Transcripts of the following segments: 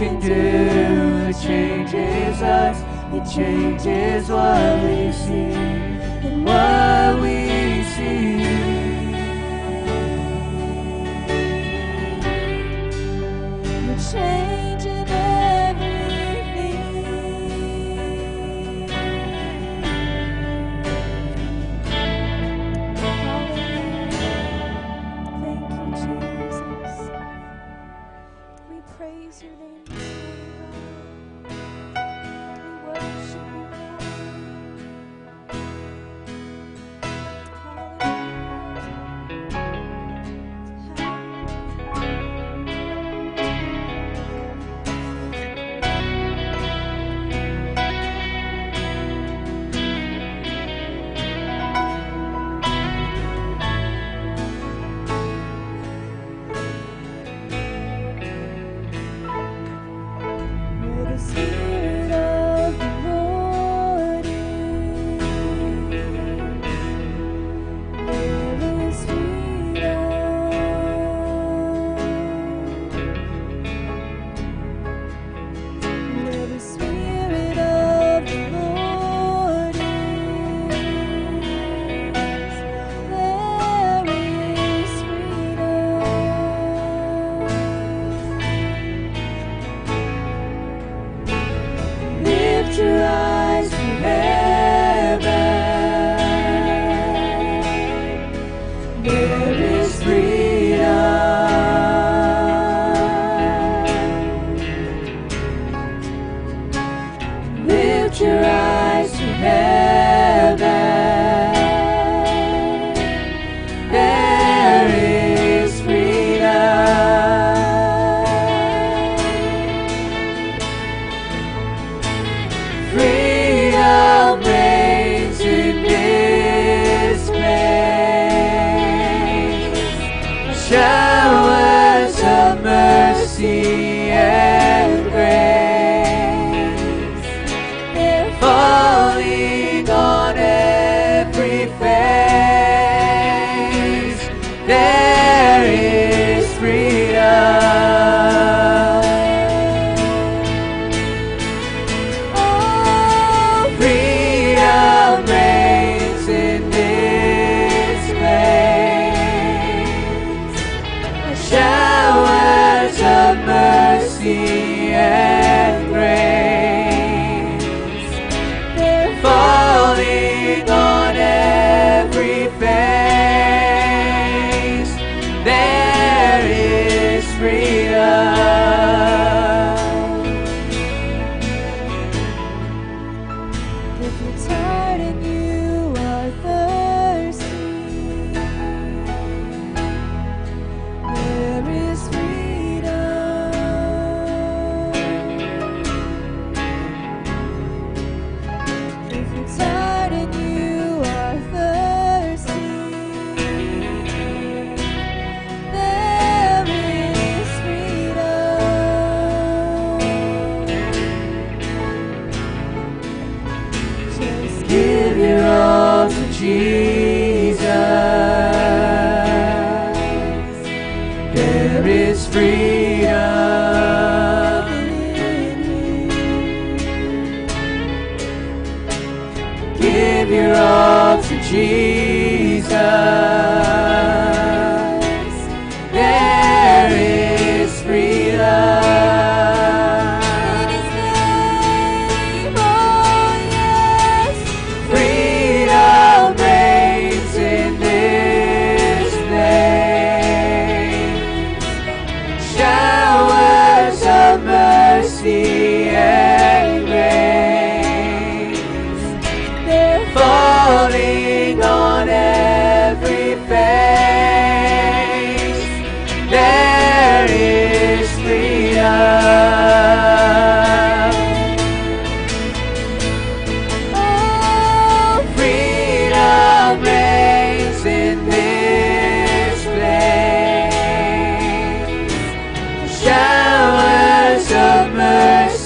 can do. It changes us. It changes what we see and what we see.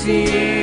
see.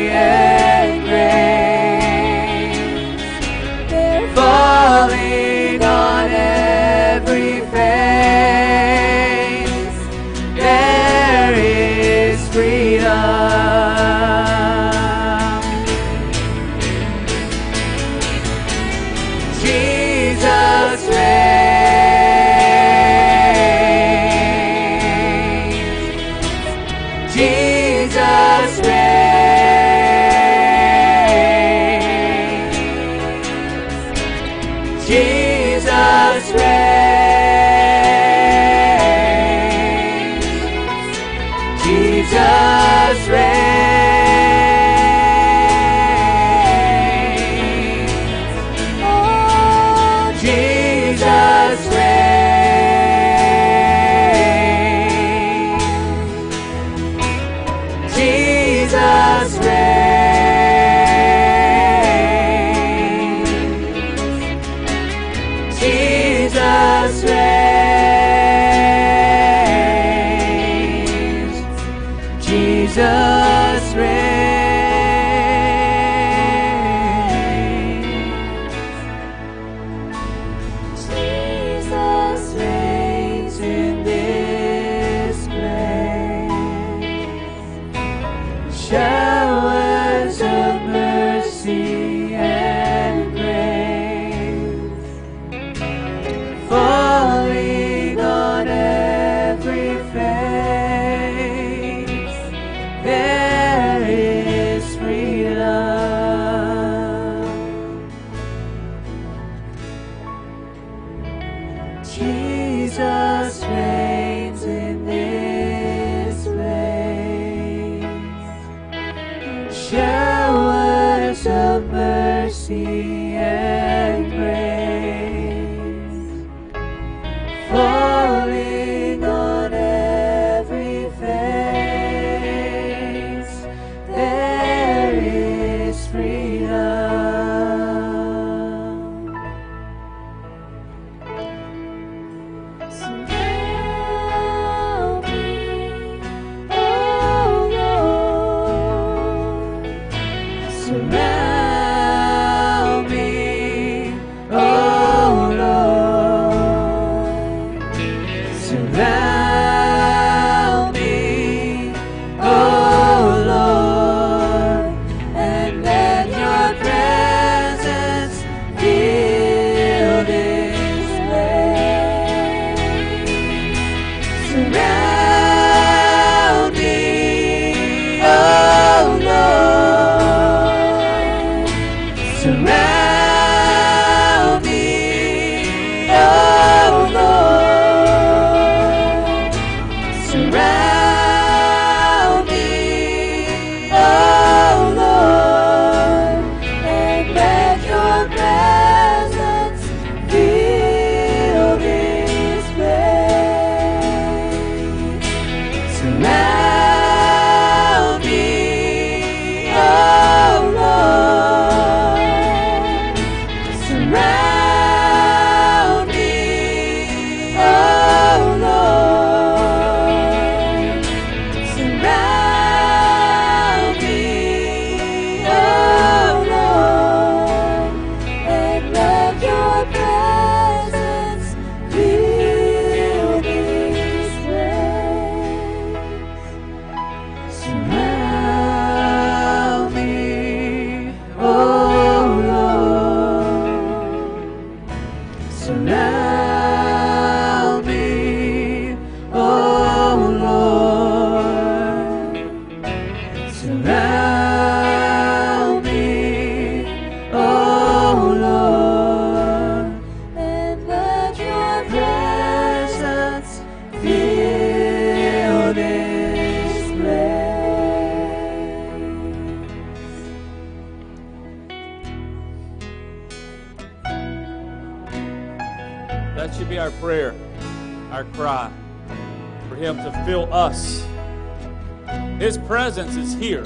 His presence is here.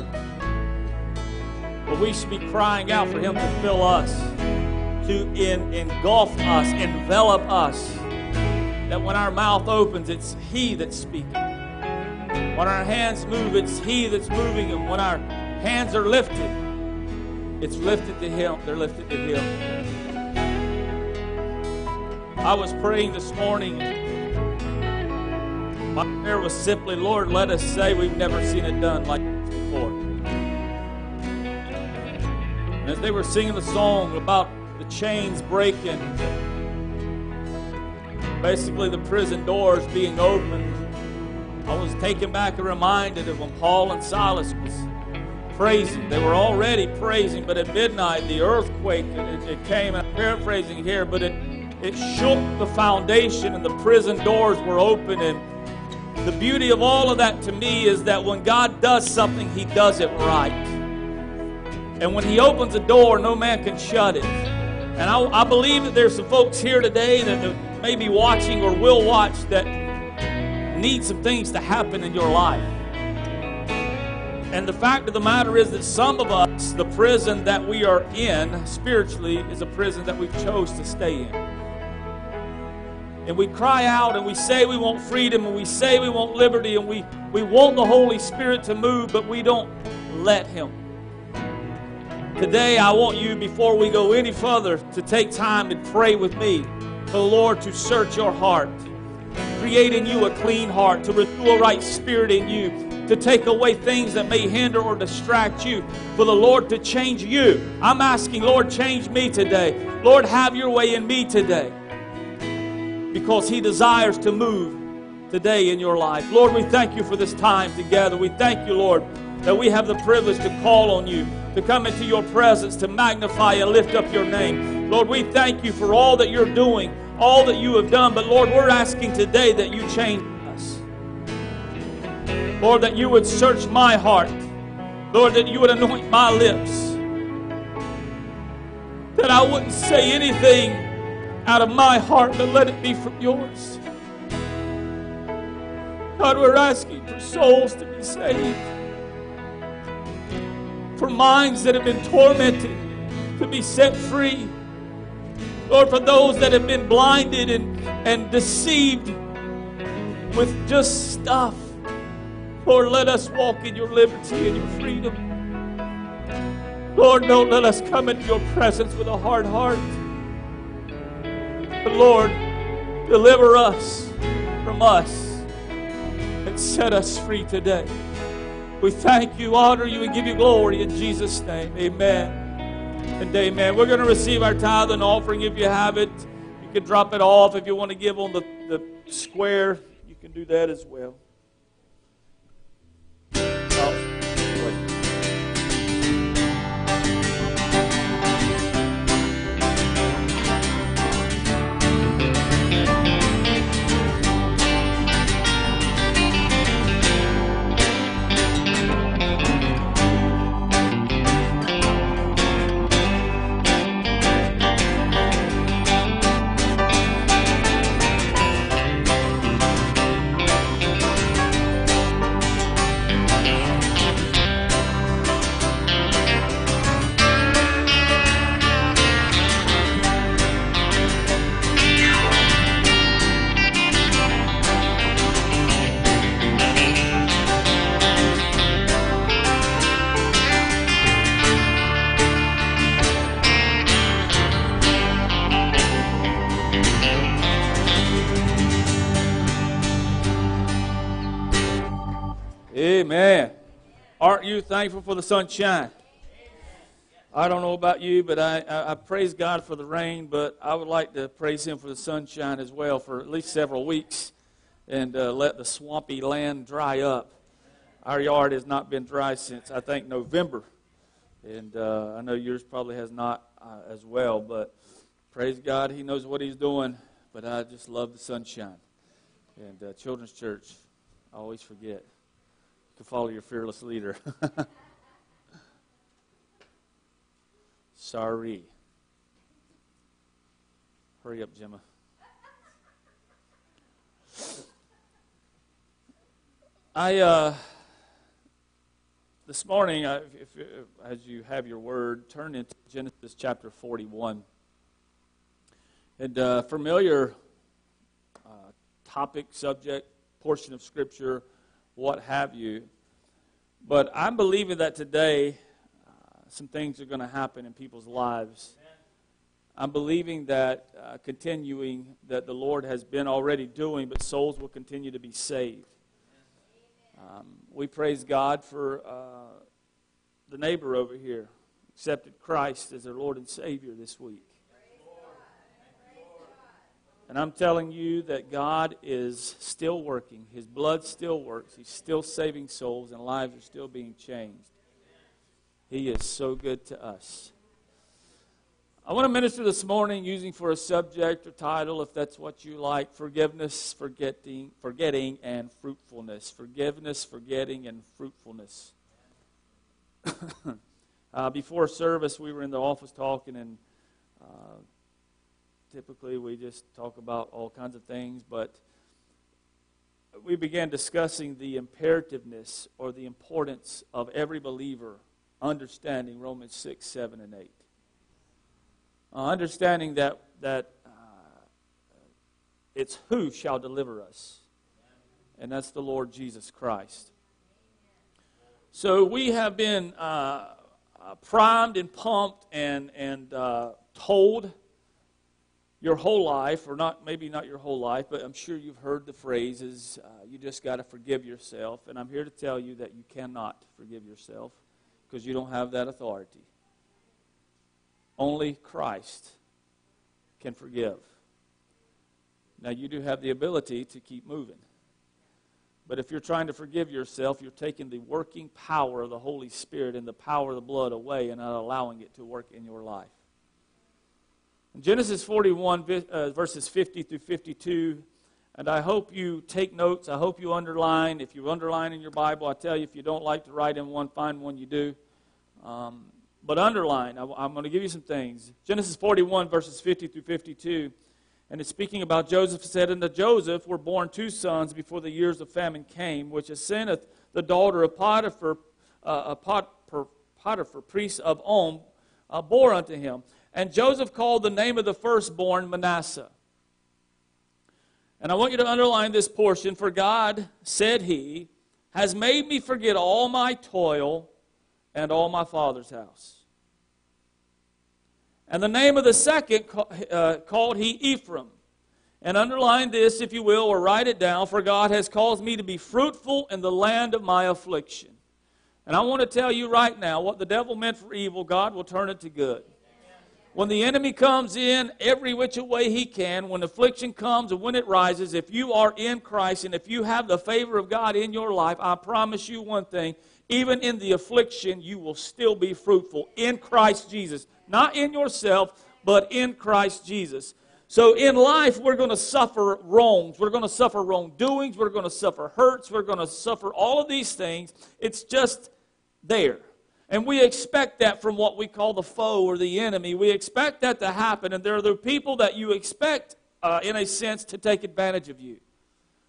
But we should be crying out for Him to fill us, to in, engulf us, envelop us. That when our mouth opens, it's He that's speaking. When our hands move, it's He that's moving. And when our hands are lifted, it's lifted to Him. They're lifted to Him. I was praying this morning. My prayer was simply, Lord, let us say we've never seen it done like this before. And as they were singing the song about the chains breaking, basically the prison doors being opened, I was taken back and reminded of when Paul and Silas was praising. They were already praising, but at midnight the earthquake it, it came. I'm paraphrasing here, but it it shook the foundation and the prison doors were open. The beauty of all of that to me is that when God does something, He does it right. And when He opens a door, no man can shut it. And I, I believe that there's some folks here today that may be watching or will watch that need some things to happen in your life. And the fact of the matter is that some of us, the prison that we are in spiritually, is a prison that we chose to stay in. And we cry out and we say we want freedom and we say we want liberty and we, we want the Holy Spirit to move, but we don't let Him. Today, I want you, before we go any further, to take time and pray with me for the Lord to search your heart, create in you a clean heart, to renew a right spirit in you, to take away things that may hinder or distract you, for the Lord to change you. I'm asking, Lord, change me today. Lord, have your way in me today. Because He desires to move today in your life. Lord, we thank you for this time together. We thank you, Lord, that we have the privilege to call on you, to come into your presence, to magnify and lift up your name. Lord, we thank you for all that you're doing, all that you have done. But Lord, we're asking today that you change us. Lord, that you would search my heart. Lord, that you would anoint my lips. That I wouldn't say anything out of my heart, but let it be from yours. God, we're asking for souls to be saved, for minds that have been tormented to be set free. Lord, for those that have been blinded and, and deceived with just stuff. Lord, let us walk in your liberty and your freedom. Lord, don't let us come into your presence with a hard heart. But Lord, deliver us from us and set us free today. We thank you, honor you, and give you glory in Jesus' name. Amen and amen. We're going to receive our tithe and offering if you have it. You can drop it off if you want to give on the, the square. You can do that as well. Thankful for the sunshine? I don't know about you, but I, I, I, praise God for the rain, but I would like to praise Him for the sunshine as well for at least several weeks and uh, let the swampy land dry up. Our yard has not been dry since, I think, November. And uh, I know yours probably has not uh, as well, but praise God, He knows what He's doing. But I just love the sunshine. And uh, Children's Church, I always forget to follow your fearless leader. Sorry. Hurry up, Gemma. I uh, this morning, if, if, if, as you have your word, turn into Genesis chapter forty-one. And uh, familiar uh, topic, subject, portion of Scripture what have you. But I'm believing that today uh, some things are going to happen in people's lives. I'm believing that uh, continuing that the Lord has been already doing, but souls will continue to be saved. Um, we praise God for uh, the neighbor over here accepted Christ as their Lord and Savior this week. And I'm telling you that God is still working. His blood still works. He's still saving souls, and lives are still being changed. He is so good to us. I want to minister this morning using for a subject or title, if that's what you like, forgiveness, forgetting, forgetting, and fruitfulness. Forgiveness, forgetting, and fruitfulness. uh, before service, we were in the office talking, and uh, typically we just talk about all kinds of things, but we began discussing the imperativeness or the importance of every believer understanding Romans 6, 7, and 8 uh, understanding that, that uh, it's who shall deliver us, and that's the Lord Jesus Christ. So we have been uh, primed and pumped and, and uh, told your whole life, or not maybe not your whole life, but I'm sure you've heard the phrases, uh, you just got to forgive yourself. And I'm here to tell you that you cannot forgive yourself because you don't have that authority. Only Christ can forgive. Now, you do have the ability to keep moving. But if you're trying to forgive yourself, you're taking the working power of the Holy Spirit and the power of the blood away and not allowing it to work in your life. Genesis 41, uh, verses 50 through 52, and I hope you take notes. I hope you underline. If you underline in your Bible, I tell you, if you don't like to write in one, find one you do. Um, but underline, I'm going to give you some things. Genesis 41, verses 50 through 52. And it's speaking about Joseph said, And to Joseph were born two sons before the years of famine came, which Asenath, the daughter of Potiphar, uh, Potiphar, Potiphar priest of On, uh, bore unto him. And Joseph called the name of the firstborn Manasseh. And I want you to underline this portion. For God, said he, has made me forget all my toil and all my father's house. And the name of the second uh, called he Ephraim. And underline this, if you will, or write it down, for God has caused me to be fruitful in the land of my affliction. And I want to tell you right now what the devil meant for evil, God will turn it to good. When the enemy comes in every which way he can, when affliction comes and when it rises, if you are in Christ and if you have the favor of God in your life, I promise you one thing even in the affliction, you will still be fruitful in Christ Jesus. Not in yourself, but in Christ Jesus. So in life, we're going to suffer wrongs. We're going to suffer wrongdoings. We're going to suffer hurts. We're going to suffer all of these things. It's just there. And we expect that from what we call the foe or the enemy. We expect that to happen. And there are the people that you expect, uh, in a sense, to take advantage of you,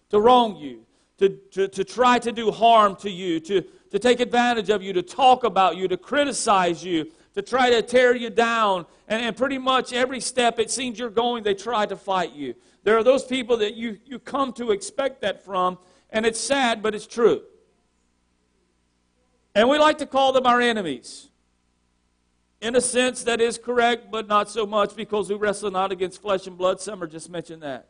to wrong you, to, to, to try to do harm to you, to, to take advantage of you, to talk about you, to criticize you, to try to tear you down. And, and pretty much every step it seems you're going, they try to fight you. There are those people that you, you come to expect that from, and it's sad, but it's true. And we like to call them our enemies. In a sense, that is correct, but not so much because we wrestle not against flesh and blood. Summer just mentioned that.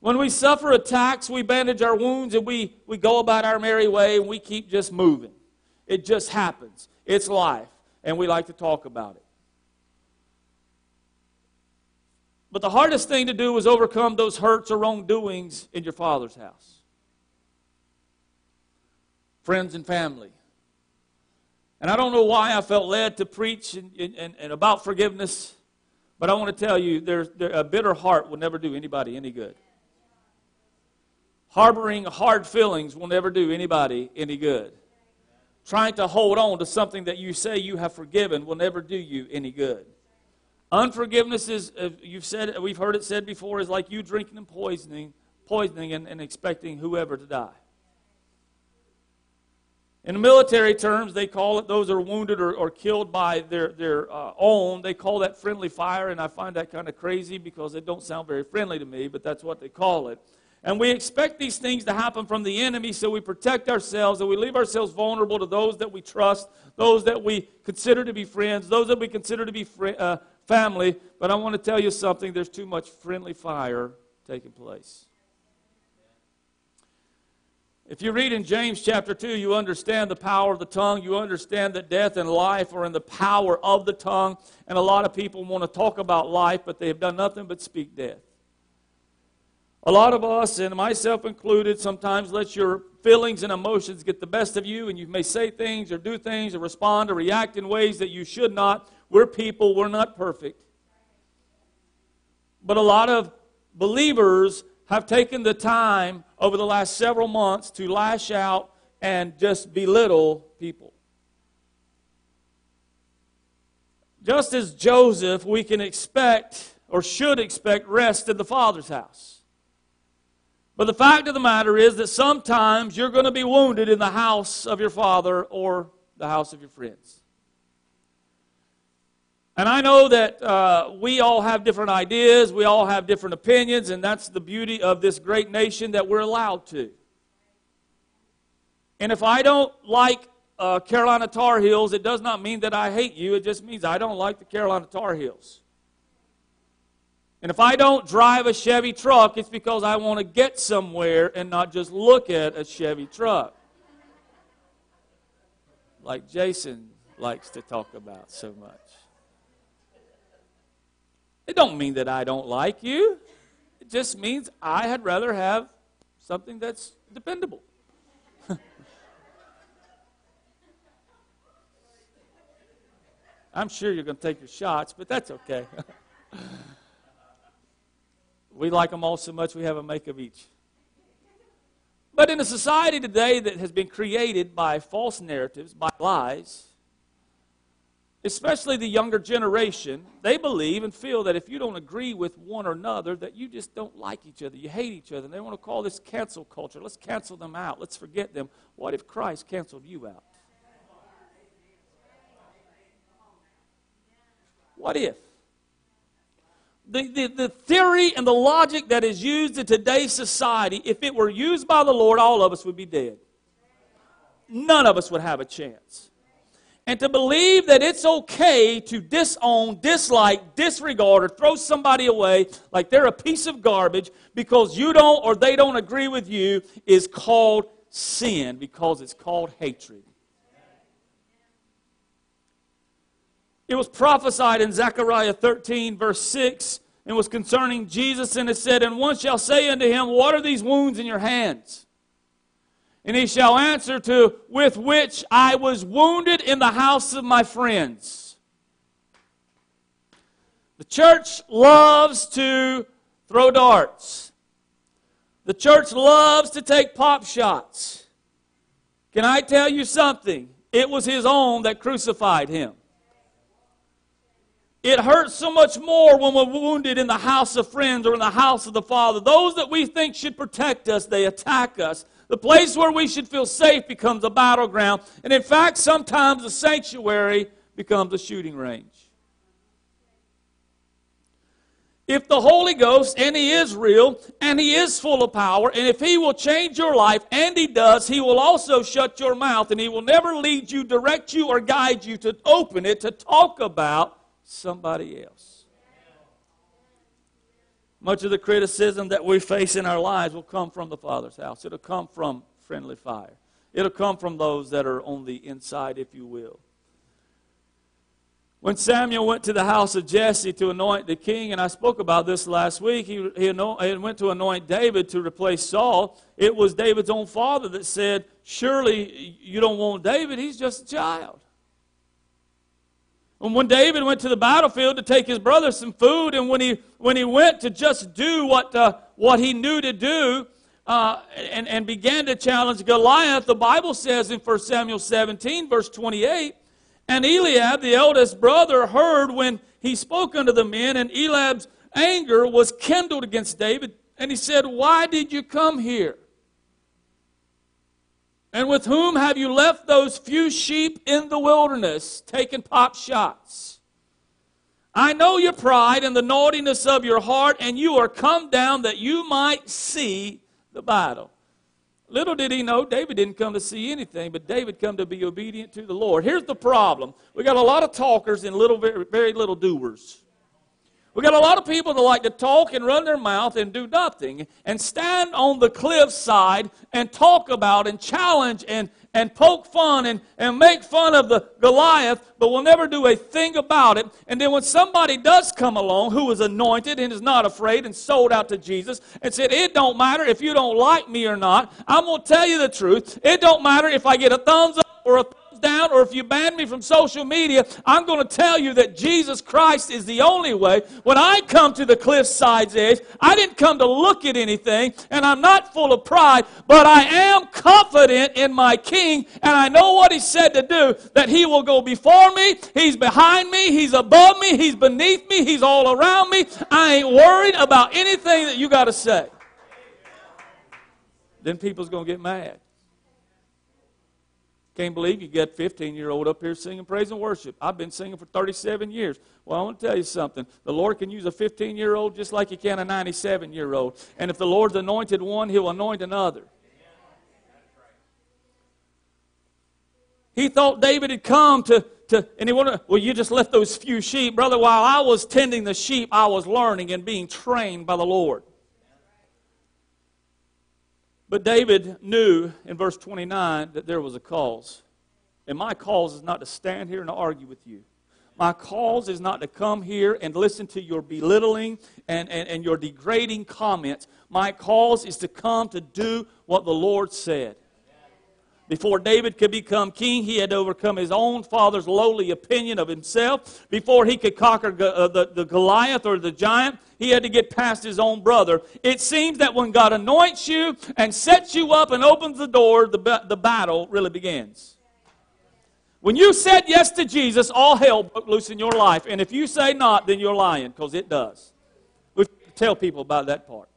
When we suffer attacks, we bandage our wounds and we, we go about our merry way and we keep just moving. It just happens. It's life. And we like to talk about it. But the hardest thing to do is overcome those hurts or wrongdoings in your father's house. Friends and family. And I don't know why I felt led to preach and, and, and about forgiveness, but I want to tell you there's, there, a bitter heart will never do anybody any good. Harboring hard feelings will never do anybody any good. Trying to hold on to something that you say you have forgiven will never do you any good. Unforgiveness is, uh, you've said, we've heard it said before, is like you drinking and poisoning, poisoning and, and expecting whoever to die. In military terms, they call it those are wounded or, or killed by their, their uh, own. They call that friendly fire, and I find that kind of crazy because it don't sound very friendly to me, but that's what they call it. And we expect these things to happen from the enemy, so we protect ourselves and we leave ourselves vulnerable to those that we trust, those that we consider to be friends, those that we consider to be fr- uh, family. But I want to tell you something there's too much friendly fire taking place. If you read in James chapter 2, you understand the power of the tongue. You understand that death and life are in the power of the tongue. And a lot of people want to talk about life, but they have done nothing but speak death. A lot of us, and myself included, sometimes let your feelings and emotions get the best of you, and you may say things or do things or respond or react in ways that you should not. We're people, we're not perfect. But a lot of believers have taken the time over the last several months to lash out and just belittle people. Just as Joseph, we can expect or should expect rest in the Father's house. But the fact of the matter is that sometimes you're going to be wounded in the house of your father or the house of your friends. And I know that uh, we all have different ideas, we all have different opinions, and that's the beauty of this great nation that we're allowed to. And if I don't like uh, Carolina Tar Heels, it does not mean that I hate you. It just means I don't like the Carolina Tar Heels. And if I don't drive a Chevy truck, it's because I want to get somewhere and not just look at a Chevy truck. Like Jason likes to talk about so much. It don't mean that I don't like you. It just means I had rather have something that's dependable. I'm sure you're going to take your shots, but that's okay. we like them all so much we have a make of each. But in a society today that has been created by false narratives, by lies, especially the younger generation, they believe and feel that if you don't agree with one or another, that you just don't like each other. You hate each other. And they want to call this cancel culture. Let's cancel them out. Let's forget them. What if Christ canceled you out? What if? The, the, the theory and the logic that is used in today's society, if it were used by the Lord, all of us would be dead. None of us would have a chance. And to believe that it's okay to disown, dislike, disregard, or throw somebody away like they're a piece of garbage because you don't or they don't agree with you is called sin because it's called hatred. It was prophesied in Zechariah 13, verse 6, and was concerning Jesus, and it said, And one shall say unto him, What are these wounds in your hands? And he shall answer to, With which I was wounded in the house of my friends. The church loves to throw darts. The church loves to take pop shots. Can I tell you something? It was his own that crucified him. It hurts so much more when we're wounded in the house of friends or in the house of the Father. Those that we think should protect us, they attack us. The place where we should feel safe becomes a battleground. And in fact, sometimes the sanctuary becomes a shooting range. If the Holy Ghost, and He is real, and He is full of power, and if He will change your life, and He does, He will also shut your mouth, and He will never lead you, direct you, or guide you to open it, to talk about somebody else. Much of the criticism that we face in our lives will come from the Father's house. It'll come from friendly fire. It'll come from those that are on the inside, if you will. When Samuel went to the house of Jesse to anoint the king, and I spoke about this last week, he, he, he went to anoint David to replace Saul. It was David's own father that said, Surely you don't want David, he's just a child. And when David went to the battlefield to take his brother some food, and when he, when he went to just do what, uh, what he knew to do, uh, and, and began to challenge Goliath, the Bible says in 1 Samuel 17, verse 28, and Eliab, the eldest brother, heard when he spoke unto the men, and Eliab's anger was kindled against David, and he said, Why did you come here? And with whom have you left those few sheep in the wilderness, taking pop shots? I know your pride and the naughtiness of your heart, and you are come down that you might see the battle. Little did he know, David didn't come to see anything, but David come to be obedient to the Lord. Here's the problem: we got a lot of talkers and little, very, very little doers. We got a lot of people that like to talk and run their mouth and do nothing and stand on the cliffside and talk about and challenge and, and poke fun and, and make fun of the Goliath, but will never do a thing about it. And then when somebody does come along who is anointed and is not afraid and sold out to Jesus and said, It don't matter if you don't like me or not, I'm going to tell you the truth. It don't matter if I get a thumbs up or a thumbs down or if you ban me from social media, I'm going to tell you that Jesus Christ is the only way. When I come to the cliffside's edge, I didn't come to look at anything, and I'm not full of pride, but I am confident in my King, and I know what He said to do, that He will go before me, He's behind me, He's above me, He's beneath me, He's all around me. I ain't worried about anything that you got to say. Then people's going to get mad. Can't believe you get 15 year old up here singing praise and worship. I've been singing for 37 years. Well, I want to tell you something. The Lord can use a 15 year old just like He can a 97 year old. And if the Lord's anointed one, He'll anoint another. He thought David had come to, to and he wanted, well, you just left those few sheep. Brother, while I was tending the sheep, I was learning and being trained by the Lord. But David knew in verse 29 that there was a cause. And my cause is not to stand here and argue with you. My cause is not to come here and listen to your belittling and, and, and your degrading comments. My cause is to come to do what the Lord said. Before David could become king, he had to overcome his own father's lowly opinion of himself. Before he could conquer uh, the, the Goliath or the giant, he had to get past his own brother. It seems that when God anoints you and sets you up and opens the door, the, the battle really begins. When you said yes to Jesus, all hell broke loose in your life. And if you say not, then you're lying, because it does. We tell people about that part.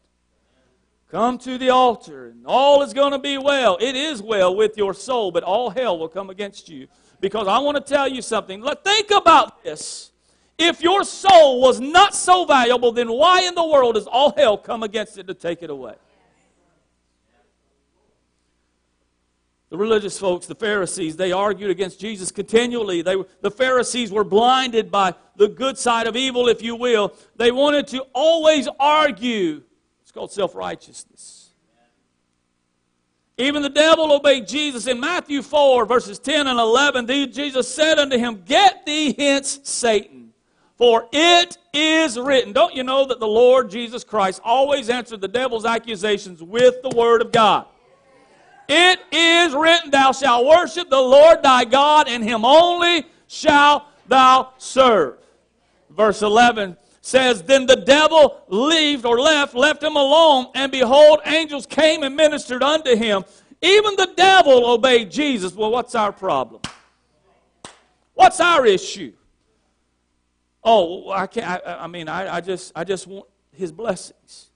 Come to the altar, and all is going to be well. It is well with your soul, but all hell will come against you. Because I want to tell you something. Think about this. If your soul was not so valuable, then why in the world does all hell come against it to take it away? The religious folks, the Pharisees, they argued against Jesus continually. They, the Pharisees were blinded by the good side of evil, if you will. They wanted to always argue it's called self righteousness. Even the devil obeyed Jesus. In Matthew 4, verses 10 and 11, Jesus said unto him, Get thee hence, Satan, for it is written. Don't you know that the Lord Jesus Christ always answered the devil's accusations with the Word of God? It is written, Thou shalt worship the Lord thy God, and him only shalt thou serve. Verse 11 says, Then the devil left or left, left him alone, and behold, angels came and ministered unto him. Even the devil obeyed Jesus. Well, what's our problem? What's our issue? Oh, I can't. I, I mean, I, I, just, I just want His blessings.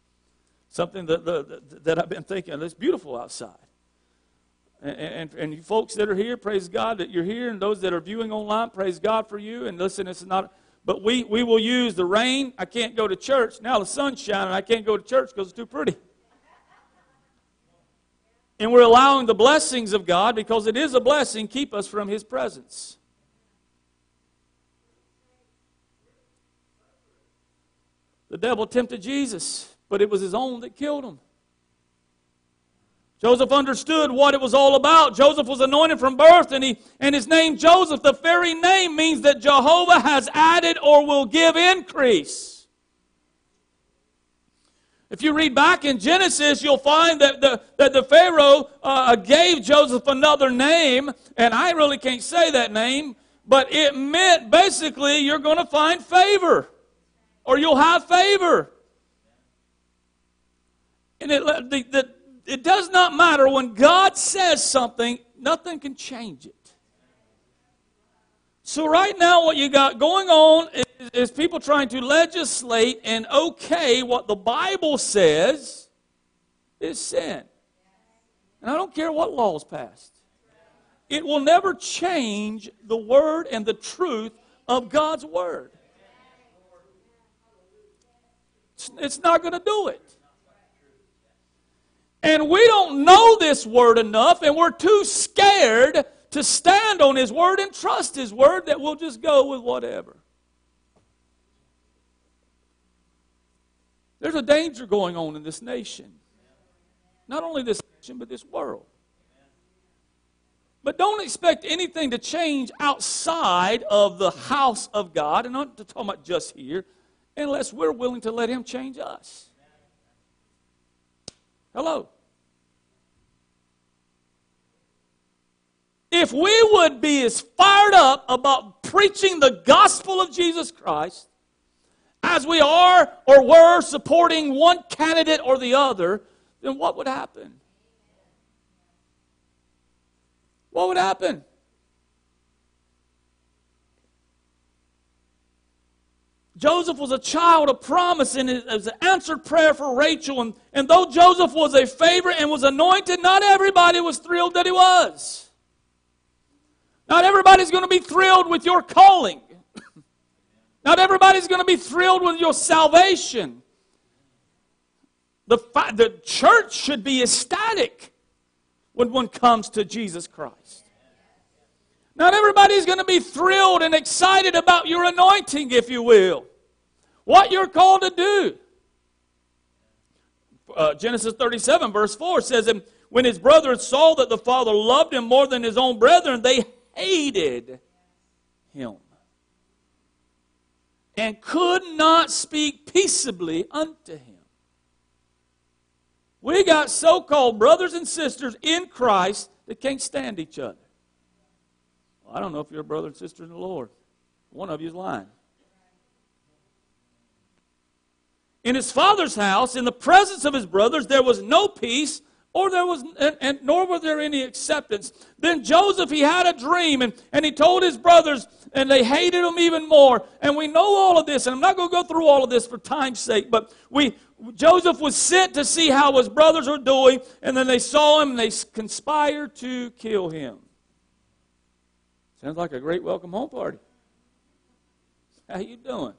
Something that, that, that I've been thinking. It's beautiful outside. And, and, and you folks that are here, praise God that you're here, and those that are viewing online, praise God for you. And listen, it's not but we, we will use the rain. I can't go to church. Now the sun's shining. I can't go to church because it's too pretty. And we're allowing the blessings of God, because it is a blessing, keep us from His presence. The devil tempted Jesus, but it was his own that killed him. Joseph understood what it was all about. Joseph was anointed from birth, and, he, and his name Joseph, the very name, means that Jehovah has added or will give increase. If you read back in Genesis, you'll find that the, that the Pharaoh uh, gave Joseph another name, and I really can't say that name, but it meant basically you're going to find favor, or you'll have favor. And it, the, the, it does not matter when God says something, nothing can change it. So, right now, what you got going on is, is, people trying to legislate and okay what the Bible says is sin. And I don't care what law is passed, it will never change the word and the truth of God's word. It's, it's not going to do it. And we don't know this word enough, and we're too scared to stand on His word and trust His word that we'll just go with whatever. There's a danger going on in this nation. Not only this nation, but this world. But don't expect anything to change outside of the house of God, and I'm not talking about just here, unless we're willing to let Him change us. Hello. if we would be as fired up about preaching the gospel of Jesus Christ as we are or were supporting one candidate or the other, then what would happen? What would happen? Joseph was a child of promise, and it was an answered prayer for Rachel. And, and though Joseph was a favorite and was anointed, not everybody was thrilled that he was. Not everybody's going to be thrilled with your calling. Not everybody's going to be thrilled with your salvation. The, the church should be ecstatic when one comes to Jesus Christ. Not everybody's going to be thrilled and excited about your anointing, if you will. What you're called to do. Uh, Genesis 37, verse 4 says, And when his brothers saw that the father loved him more than his own brethren, they hated him and could not speak peaceably unto him. We got so called brothers and sisters in Christ that can't stand each other. Well, I don't know if you're a brother and sister in the Lord. One of you is lying. In his father's house, in the presence of his brothers, there was no peace, or there was, and, and, nor was there any acceptance. Then Joseph, he had a dream, and, and he told his brothers, and they hated him even more. And we know all of this, and I'm not going to go through all of this for time's sake, but we, Joseph was sent to see how his brothers were doing, and then they saw him, and they conspired to kill him. Sounds like a great welcome home party. How you doing?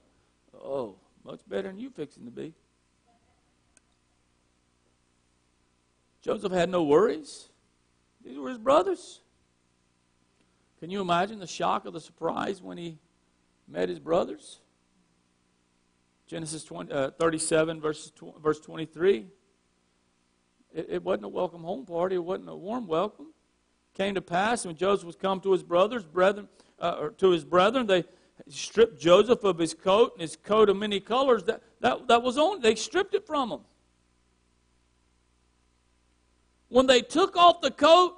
Oh, much better than you fixing to be. Joseph had no worries. These were his brothers. Can you imagine the shock of the surprise when he met his brothers? Genesis 20, uh, 37, verse, verse 23. It, it wasn't a welcome home party. It wasn't a warm welcome. Came to pass when Joseph was come to his brothers, brethren, uh, or to his brethren, they stripped Joseph of his coat and his coat of many colors. That, that, that was on. They stripped it from him. When they took off the coat,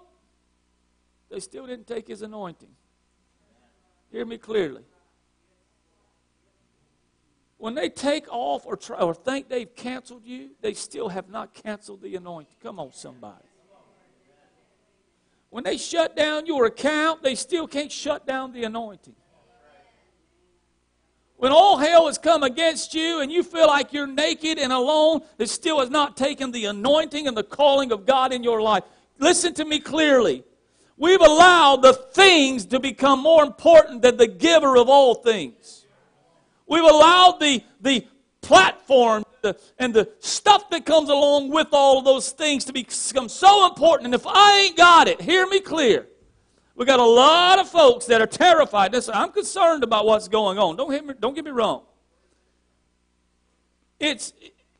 they still didn't take his anointing. Hear me clearly. When they take off or, try, or think they've canceled you, they still have not canceled the anointing. Come on, somebody. When they shut down your account, they still can't shut down the anointing. When all hell has come against you and you feel like you're naked and alone, it still has not taken the anointing and the calling of God in your life. Listen to me clearly. We've allowed the things to become more important than the giver of all things. We've allowed the, the platform and the stuff that comes along with all of those things to become so important. And if I ain't got it, hear me clear. We got a lot of folks that are terrified. Listen, I'm concerned about what's going on. Don't, me, don't get me wrong. It's,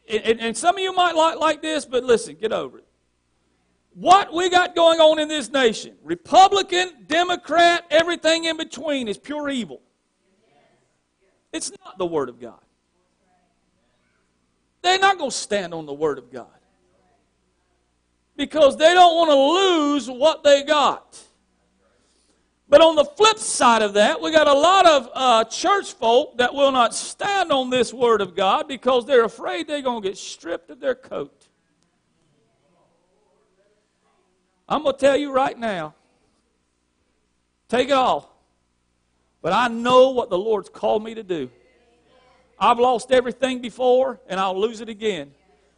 and, and some of you might like, like this, but listen, get over it. What we got going on in this nation, Republican, Democrat, everything in between, is pure evil. It's not the Word of God. They're not going to stand on the Word of God because they don't want to lose what they got. But on the flip side of that, we got a lot of uh, church folk that will not stand on this word of God because they're afraid they're going to get stripped of their coat. I'm going to tell you right now take it all. But I know what the Lord's called me to do. I've lost everything before, and I'll lose it again.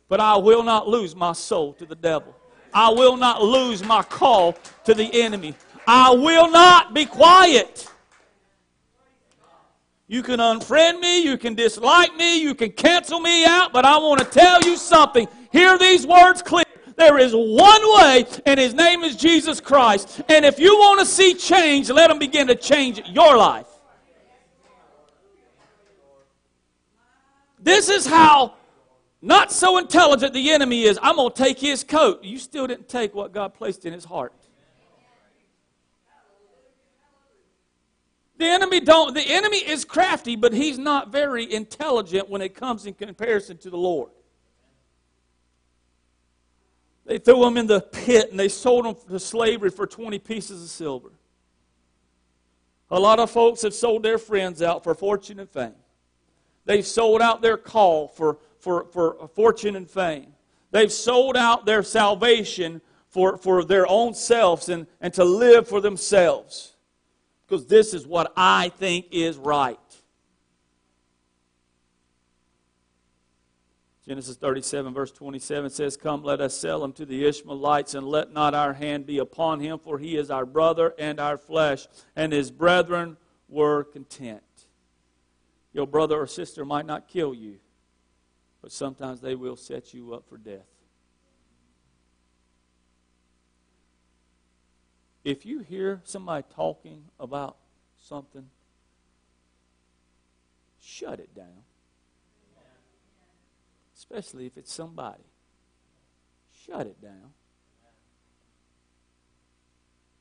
But I will not lose my soul to the devil. I will not lose my call to the enemy. I will not be quiet. You can unfriend me, you can dislike me, you can cancel me out, but I want to tell you something. Hear these words clear. There is one way, and his name is Jesus Christ. And if you want to see change, let him begin to change your life. This is how not so intelligent the enemy is. I'm going to take his coat. You still didn't take what God placed in his heart. The enemy don't the enemy is crafty, but he's not very intelligent when it comes in comparison to the Lord. They threw him in the pit and they sold him to slavery for 20 pieces of silver. A lot of folks have sold their friends out for fortune and fame. They've sold out their call for, for, for fortune and fame. They've sold out their salvation for, for their own selves and, and to live for themselves. Because this is what I think is right. Genesis 37, verse 27 says, Come, let us sell him to the Ishmaelites, and let not our hand be upon him, for he is our brother and our flesh. And his brethren were content. Your brother or sister might not kill you, but sometimes they will set you up for death. If you hear somebody talking about something, shut it down especially if it's somebody. Shut it down.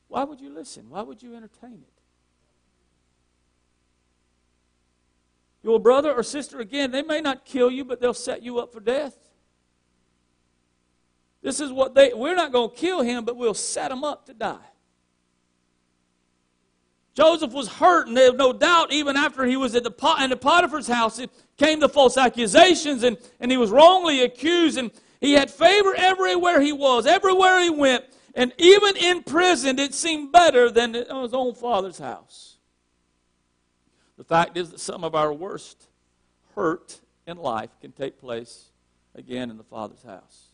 Why would you listen? Why would you entertain it? Your brother or sister, again, they may not kill you, but they'll set you up for death. This is what they, we're not going to kill him, but we'll set him up to die. Joseph was hurt, and there's no doubt, even after he was at the, in the Potiphar's house, it came the false accusations, and, and he was wrongly accused, and he had favor everywhere he was, everywhere he went, and even in prison, it seemed better than his own father's house. The fact is that some of our worst hurt in life can take place again in the Father's house.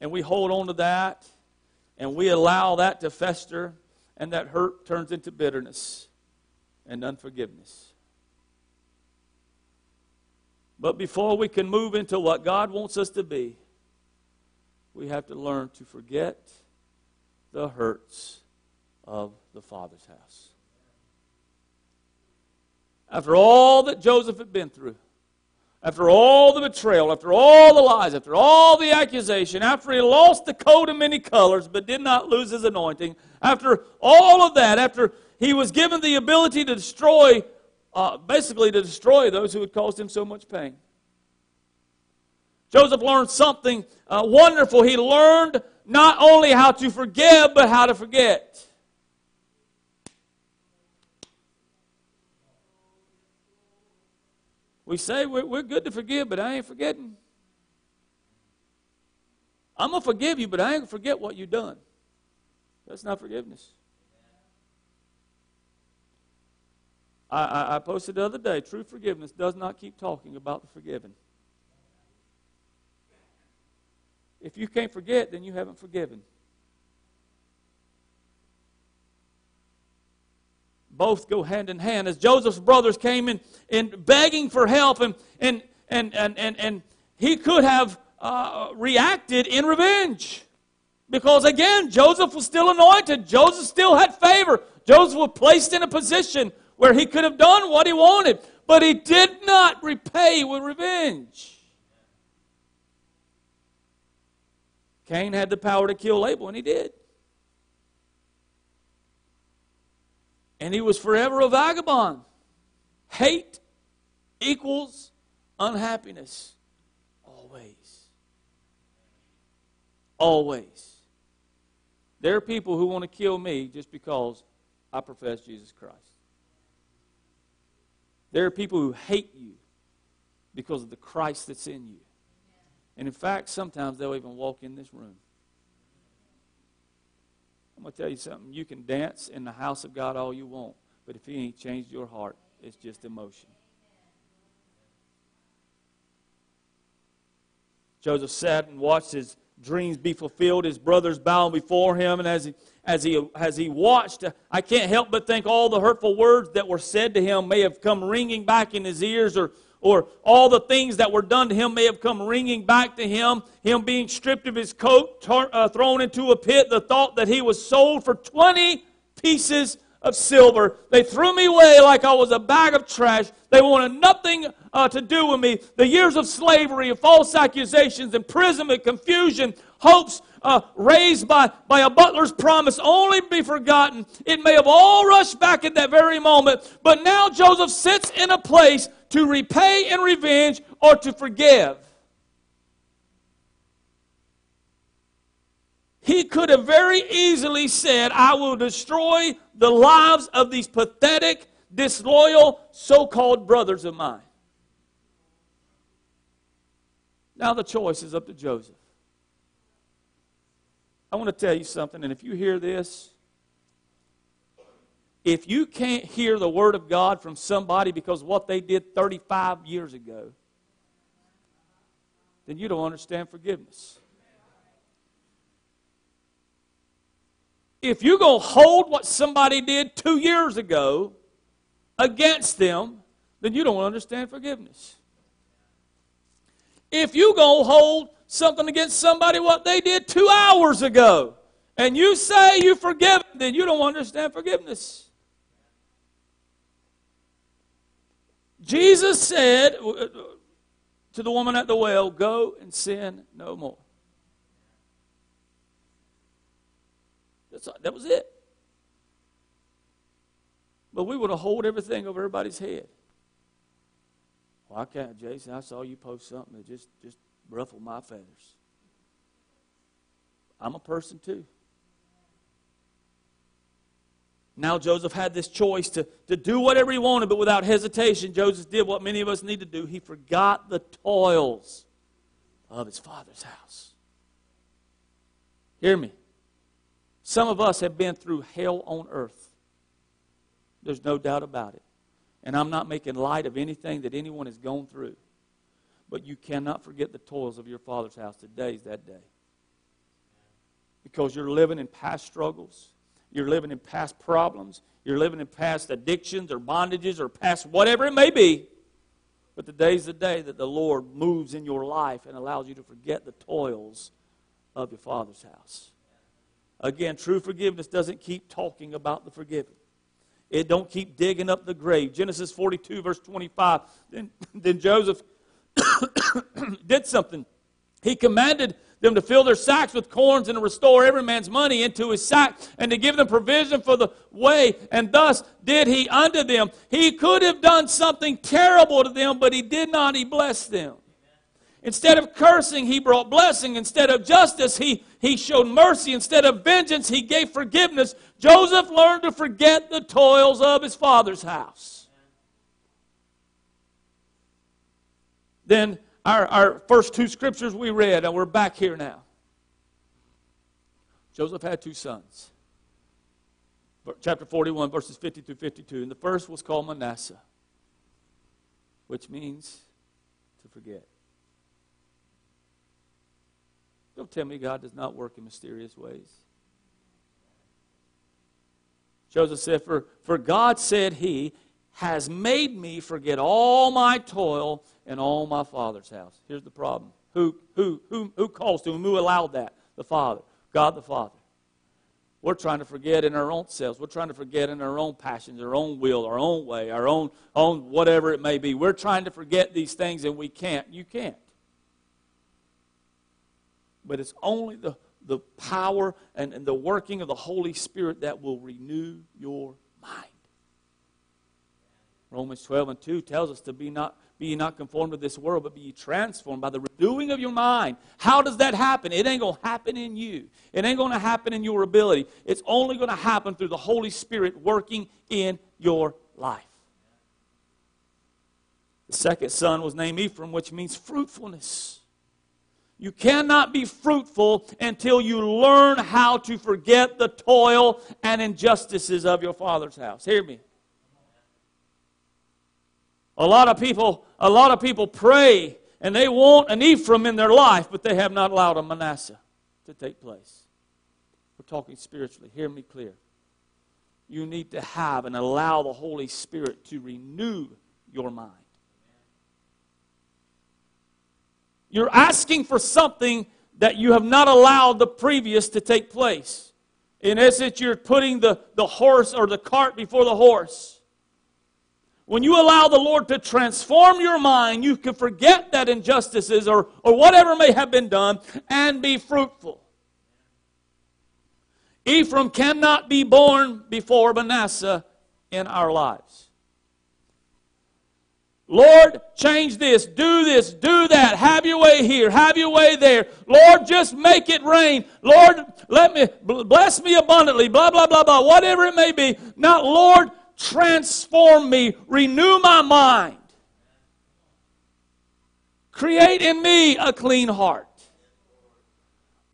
And we hold on to that, and we allow that to fester and that hurt turns into bitterness and unforgiveness. But before we can move into what God wants us to be, we have to learn to forget the hurts of the Father's house. After all that Joseph had been through, after all the betrayal, after all the lies, after all the accusation, after he lost the coat of many colors but did not lose his anointing, after all of that, after he was given the ability to destroy, uh, basically to destroy those who had caused him so much pain. Joseph learned something uh, wonderful. He learned not only how to forgive, but how to forget. We say we're, we're good to forgive, but I ain't forgetting. I'm going to forgive you, but I ain't going to forget what you've done. That's not forgiveness. I, I, I, posted the other day true forgiveness does not keep talking about the forgiven. If you can't forget, then you haven't forgiven. Both go hand in hand. As Joseph's brothers came in, in begging for help, and, and, and, and, and, and he could have uh, reacted in revenge. Because again, Joseph was still anointed. Joseph still had favor. Joseph was placed in a position where he could have done what he wanted. But he did not repay with revenge. Cain had the power to kill Abel, and he did. And he was forever a vagabond. Hate equals unhappiness. Always. Always. There are people who want to kill me just because I profess Jesus Christ. There are people who hate you because of the Christ that's in you. And in fact, sometimes they'll even walk in this room. I'm going to tell you something. You can dance in the house of God all you want, but if He ain't changed your heart, it's just emotion. Joseph sat and watched his dreams be fulfilled, his brothers bowing before him, and as he, as he, as he watched, I can't help but think all the hurtful words that were said to him may have come ringing back in his ears or or all the things that were done to him may have come ringing back to him. Him being stripped of his coat, tar- uh, thrown into a pit, the thought that he was sold for 20 pieces of silver. They threw me away like I was a bag of trash. They wanted nothing uh, to do with me. The years of slavery, of false accusations, imprisonment, confusion, hopes uh, raised by, by a butler's promise only be forgotten. It may have all rushed back at that very moment, but now Joseph sits in a place to repay and revenge or to forgive. he could have very easily said, I will destroy the lives of these pathetic, disloyal, so called brothers of mine. Now the choice is up to Joseph. I want to tell you something, and if you hear this, if you can't hear the Word of God from somebody because what they did 35 years ago, then you don't understand forgiveness. If you're going to hold what somebody did two years ago against them, then you don't understand forgiveness. If you're going to hold something against somebody what they did two hours ago, and you say you forgive then you don't understand forgiveness. Jesus said uh, uh, to the woman at the well, Go and sin no more. That was it. But we want to hold everything over everybody's head. I can't, Jason. I saw you post something that just, just ruffled my feathers. I'm a person too. Now Joseph had this choice to, to do whatever he wanted, but without hesitation, Joseph did what many of us need to do. He forgot the toils of his father's house. Hear me. Some of us have been through hell on earth. There's no doubt about it. And I'm not making light of anything that anyone has gone through. But you cannot forget the toils of your father's house. Today's that day. Because you're living in past struggles you're living in past problems. You're living in past addictions or bondages or past whatever it may be. But today's the day that the Lord moves in your life and allows you to forget the toils of your Father's house. Again, true forgiveness doesn't keep talking about the forgiven. It don't keep digging up the grave. Genesis 42, verse 25. Then, then Joseph did something. He commanded them to fill their sacks with corns and to restore every man's money into his sack and to give them provision for the way. And thus did he unto them. He could have done something terrible to them, but he did not. He blessed them. Instead of cursing, he brought blessing. Instead of justice, he, he showed mercy. Instead of vengeance, he gave forgiveness. Joseph learned to forget the toils of his father's house. Then our, our first two scriptures we read, and we're back here now. Joseph had two sons. Chapter 41, verses 50 through 52. And the first was called Manasseh, which means to forget. Don't tell me God does not work in mysterious ways. Joseph said, For, for God said he has made me forget all my toil and all my father's house. Here's the problem. Who, who, who, who calls to him? Who allowed that? The Father. God the Father. We're trying to forget in our own selves. We're trying to forget in our own passions, our own will, our own way, our own, own whatever it may be. We're trying to forget these things and we can't. You can't. But it's only the, the power and, and the working of the Holy Spirit that will renew your. Romans 12 and 2 tells us to be not be not conformed to this world, but be transformed by the renewing of your mind. How does that happen? It ain't going to happen in you. It ain't going to happen in your ability. It's only going to happen through the Holy Spirit working in your life. The second son was named Ephraim, which means fruitfulness. You cannot be fruitful until you learn how to forget the toil and injustices of your father's house. Hear me. A lot of people, a lot of people pray and they want an Ephraim in their life, but they have not allowed a Manasseh to take place. We're talking spiritually. Hear me clear. You need to have and allow the Holy Spirit to renew your mind. You're asking for something that you have not allowed the previous to take place. In essence, you're putting the, the horse or the cart before the horse. When you allow the Lord to transform your mind, you can forget that injustices or, or whatever may have been done and be fruitful. Ephraim cannot be born before Manasseh in our lives. Lord, change this, do this, do that, have your way here, have your way there. Lord, just make it rain. Lord, let me bless me abundantly, blah, blah, blah, blah, whatever it may be. Not, Lord, transform me, renew my mind. Create in me a clean heart.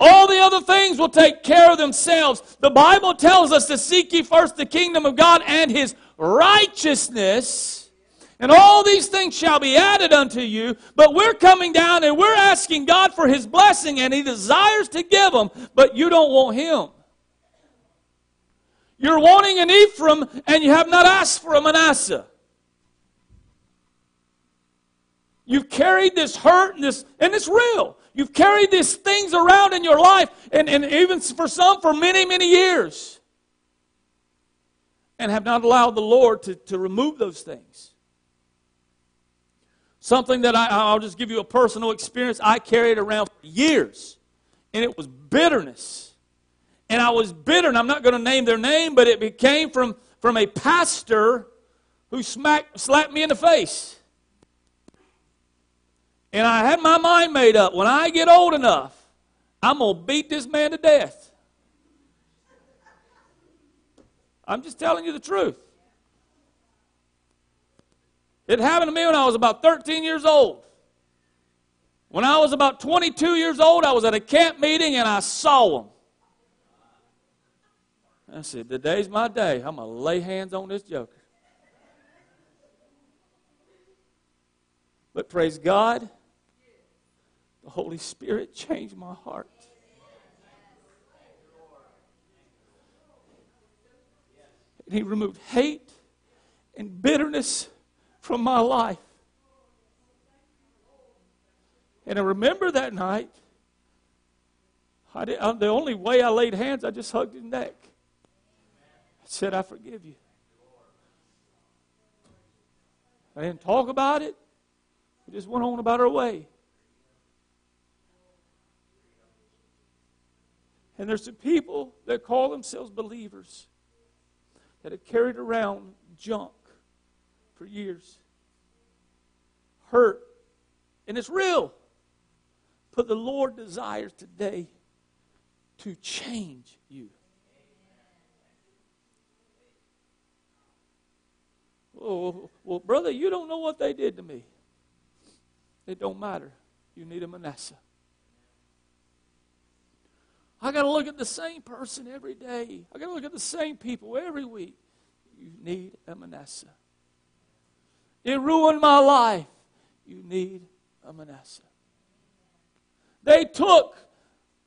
All the other things will take care of themselves. The Bible tells us to seek ye first the kingdom of God and his righteousness and all these things shall be added unto you. But we're coming down and we're asking God for His blessing, and He desires to give them, but you don't want Him. You're wanting an Ephraim, and you have not asked for a Manasseh. You've carried this hurt and this, and it's real. You've carried these things around in your life, and, and even for some for many, many years, and have not allowed the Lord to, to remove those things. Something that I, I'll just give you a personal experience. I carried around for years, and it was bitterness. And I was bitter, and I'm not going to name their name, but it came from, from a pastor who smacked, slapped me in the face. And I had my mind made up. When I get old enough, I'm going to beat this man to death. I'm just telling you the truth. It happened to me when I was about 13 years old. When I was about 22 years old, I was at a camp meeting and I saw them. I said, Today's my day. I'm going to lay hands on this joker. But praise God, the Holy Spirit changed my heart. And He removed hate and bitterness from my life. And I remember that night, I did, I, the only way I laid hands, I just hugged his neck. Said, I forgive you. I didn't talk about it. We just went on about our way. And there's some people that call themselves believers that have carried around junk for years. Hurt. And it's real. But the Lord desires today to change you. Oh, well, brother, you don't know what they did to me. It don't matter. You need a Manasseh. I got to look at the same person every day. I got to look at the same people every week. You need a Manasseh. It ruined my life. You need a Manasseh. They took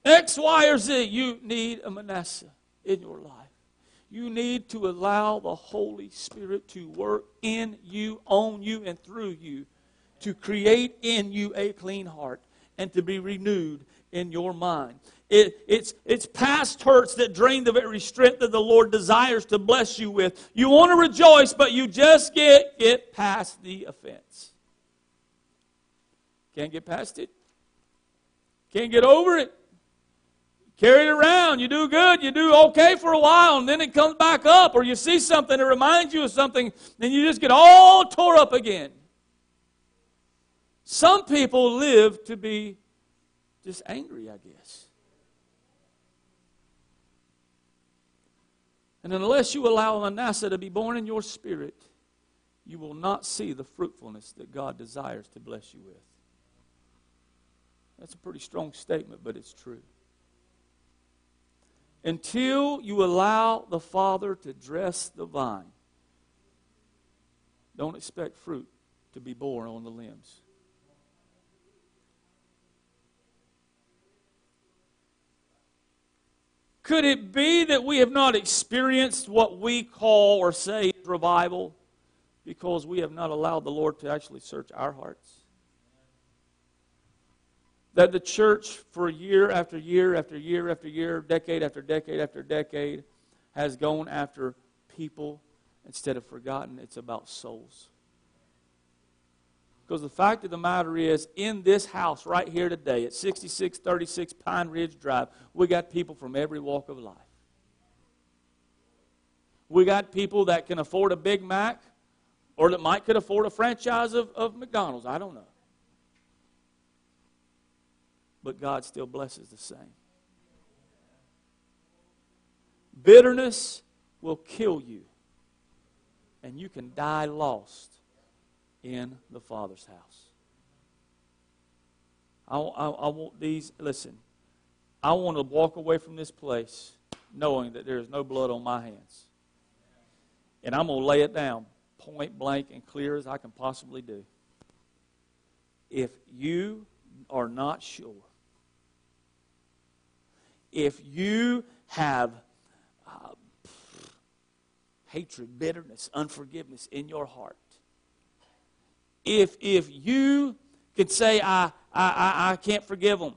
X, Y, or Z. You need a Manasseh in your life. You need to allow the Holy Spirit to work in you, on you, and through you to create in you a clean heart and to be renewed in your mind. It, it's, it's past hurts that drain the very strength that the Lord desires to bless you with. You want to rejoice, but you just get, get past the offense. Can't get past it. Can't get over it. Carry it around. You do good. You do okay for a while, and then it comes back up, or you see something that reminds you of something, then you just get all tore up again. Some people live to be just angry, I guess. And unless you allow Manasseh to be born in your spirit, you will not see the fruitfulness that God desires to bless you with. That's a pretty strong statement, but it's true. Until you allow the Father to dress the vine, don't expect fruit to be born on the limbs. Could it be that we have not experienced what we call or say revival because we have not allowed the Lord to actually search our hearts? That the church, for year after year after year after year, decade after decade after decade, has gone after people instead of forgotten it's about souls. Because the fact of the matter is, in this house right here today at 6636 Pine Ridge Drive, we got people from every walk of life. We got people that can afford a Big Mac or that might could afford a franchise of, of McDonald's. I don't know. But God still blesses the same. Bitterness will kill you, and you can die lost in the Father's house. I, I, I want these, listen, I want to walk away from this place knowing that there is no blood on my hands. And I'm going to lay it down point blank and clear as I can possibly do. If you are not sure, if you have uh, hatred, bitterness, unforgiveness in your heart, if, if you could say, I, I, I, I can't forgive them,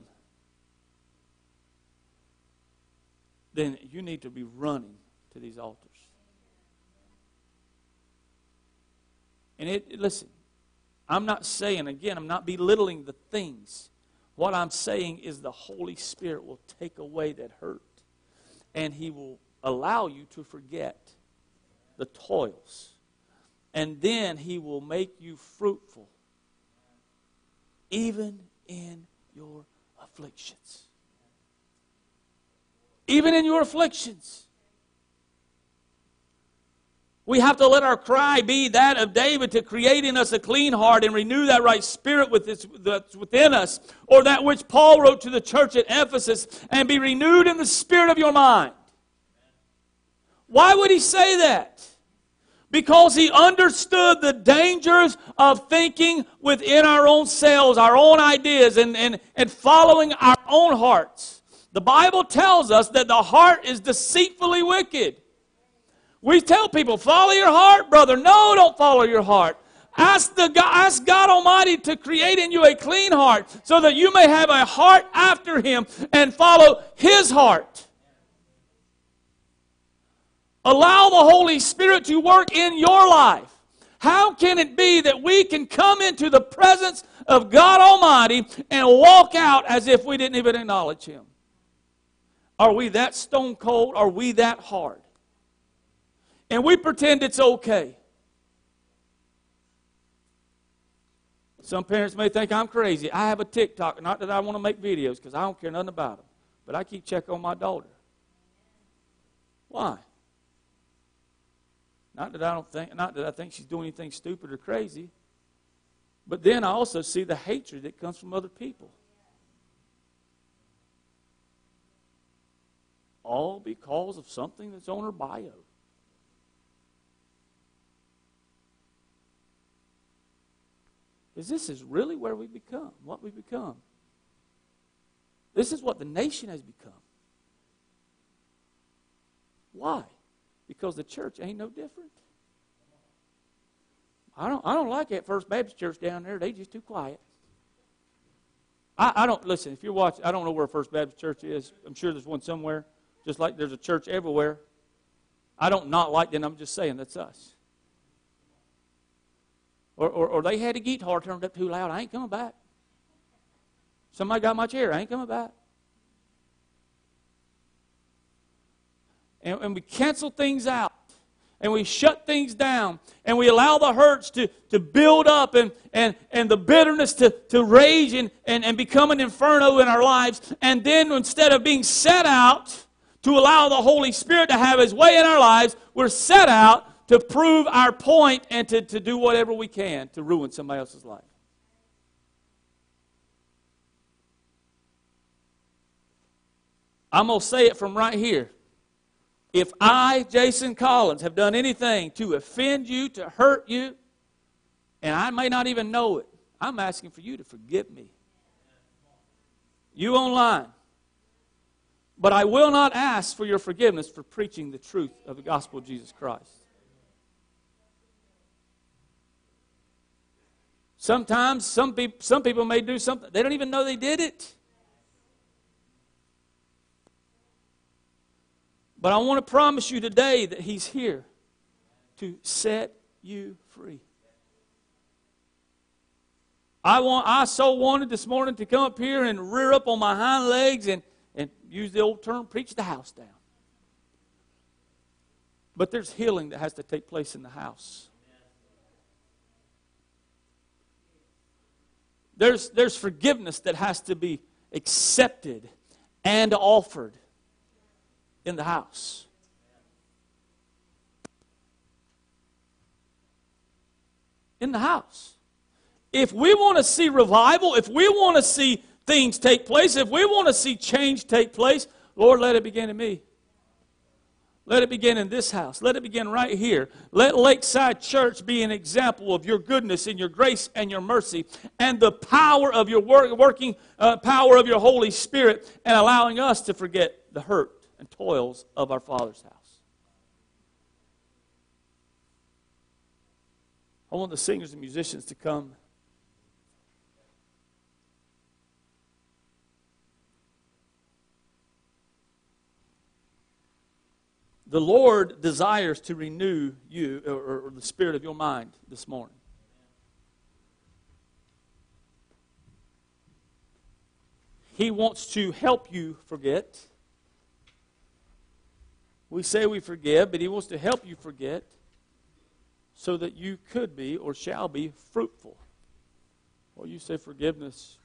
then you need to be running to these altars. And it, listen, I'm not saying, again, I'm not belittling the things. What I'm saying is the Holy Spirit will take away that hurt and He will allow you to forget the toils. And then He will make you fruitful, even in your afflictions. Even in your afflictions. We have to let our cry be that of David to create in us a clean heart and renew that right spirit that's within us. Or that which Paul wrote to the church at Ephesus and be renewed in the spirit of your mind. Why would he say that? Because he understood the dangers of thinking within our own selves, our own ideas, and, and, and following our own hearts. The Bible tells us that the heart is deceitfully wicked. We tell people, follow your heart, brother. No, don't follow your heart. Ask, the, ask God Almighty to create in you a clean heart so that you may have a heart after Him and follow His heart. Allow the Holy Spirit to work in your life. How can it be that we can come into the presence of God Almighty and walk out as if we didn't even acknowledge Him? Are we that stone cold? Are we that hard? And we pretend it's okay. Some parents may think I'm crazy. I have a TikTok, not that I want to make videos because I don't care nothing about them, but I keep check on my daughter. Why? Not that I don't think, not that I think she's doing anything stupid or crazy, but then I also see the hatred that comes from other people. All because of something that's on her bio. Is this is really where we become, what we become. This is what the nation has become. Why? Because the church ain't no different. I don't, I don't like that First Baptist Church down there. They just too quiet. I, I don't listen. If you're watching, I don't know where First Baptist Church is. I'm sure there's one somewhere. Just like there's a church everywhere. I don't not like them. I'm just saying that's us. Or, or, or they had a guitar turned up too loud. I ain't coming back. Somebody got my chair. I ain't coming back. And, and we cancel things out. And we shut things down. And we allow the hurts to, to build up and, and, and the bitterness to, to rage and, and, and become an inferno in our lives. And then instead of being set out to allow the Holy Spirit to have His way in our lives, we're set out to prove our point and to, to do whatever we can to ruin somebody else's life. I'm going to say it from right here. If I, Jason Collins, have done anything to offend you, to hurt you, and I may not even know it, I'm asking for you to forgive me. You online. But I will not ask for your forgiveness for preaching the truth of the gospel of Jesus Christ. Sometimes some people, some people may do something, they don't even know they did it. But I want to promise you today that He's here to set you free. I, want, I so wanted this morning to come up here and rear up on my hind legs and, and use the old term, preach the house down. But there's healing that has to take place in the house. There's, there's forgiveness that has to be accepted and offered in the house. In the house. If we want to see revival, if we want to see things take place, if we want to see change take place, Lord, let it begin in me. Let it begin in this house. Let it begin right here. Let Lakeside Church be an example of your goodness and your grace and your mercy and the power of your work, working uh, power of your Holy Spirit and allowing us to forget the hurt and toils of our Father's house. I want the singers and musicians to come. The Lord desires to renew you or, or the spirit of your mind this morning. He wants to help you forget. We say we forgive, but He wants to help you forget so that you could be or shall be fruitful. Well, you say forgiveness,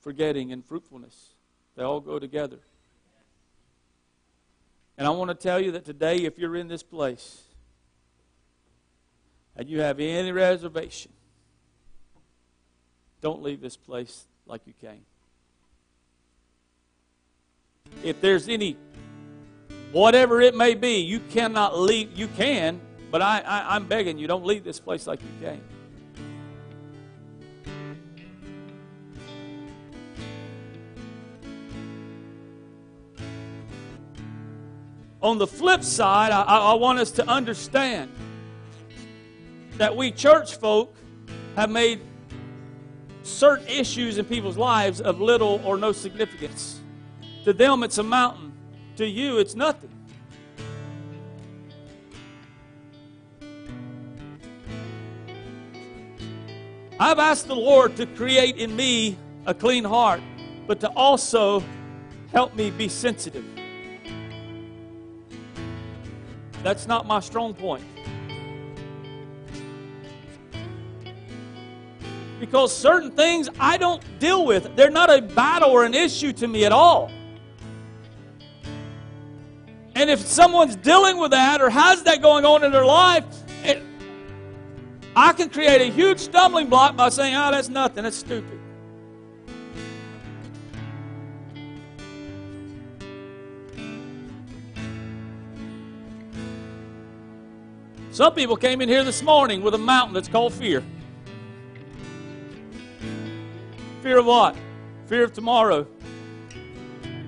forgetting, and fruitfulness, they all go together. And I want to tell you that today, if you're in this place and you have any reservation, don't leave this place like you came. If there's any, whatever it may be, you cannot leave, you can, but I, I, I'm begging you, don't leave this place like you came. On the flip side, I, I want us to understand that we church folk have made certain issues in people's lives of little or no significance. To them, it's a mountain. To you, it's nothing. I've asked the Lord to create in me a clean heart, but to also help me be sensitive. That's not my strong point. Because certain things I don't deal with, they're not a battle or an issue to me at all. And if someone's dealing with that or has that going on in their life, it, I can create a huge stumbling block by saying, oh, that's nothing, that's stupid. Some people came in here this morning with a mountain that's called fear. Fear of what? Fear of tomorrow.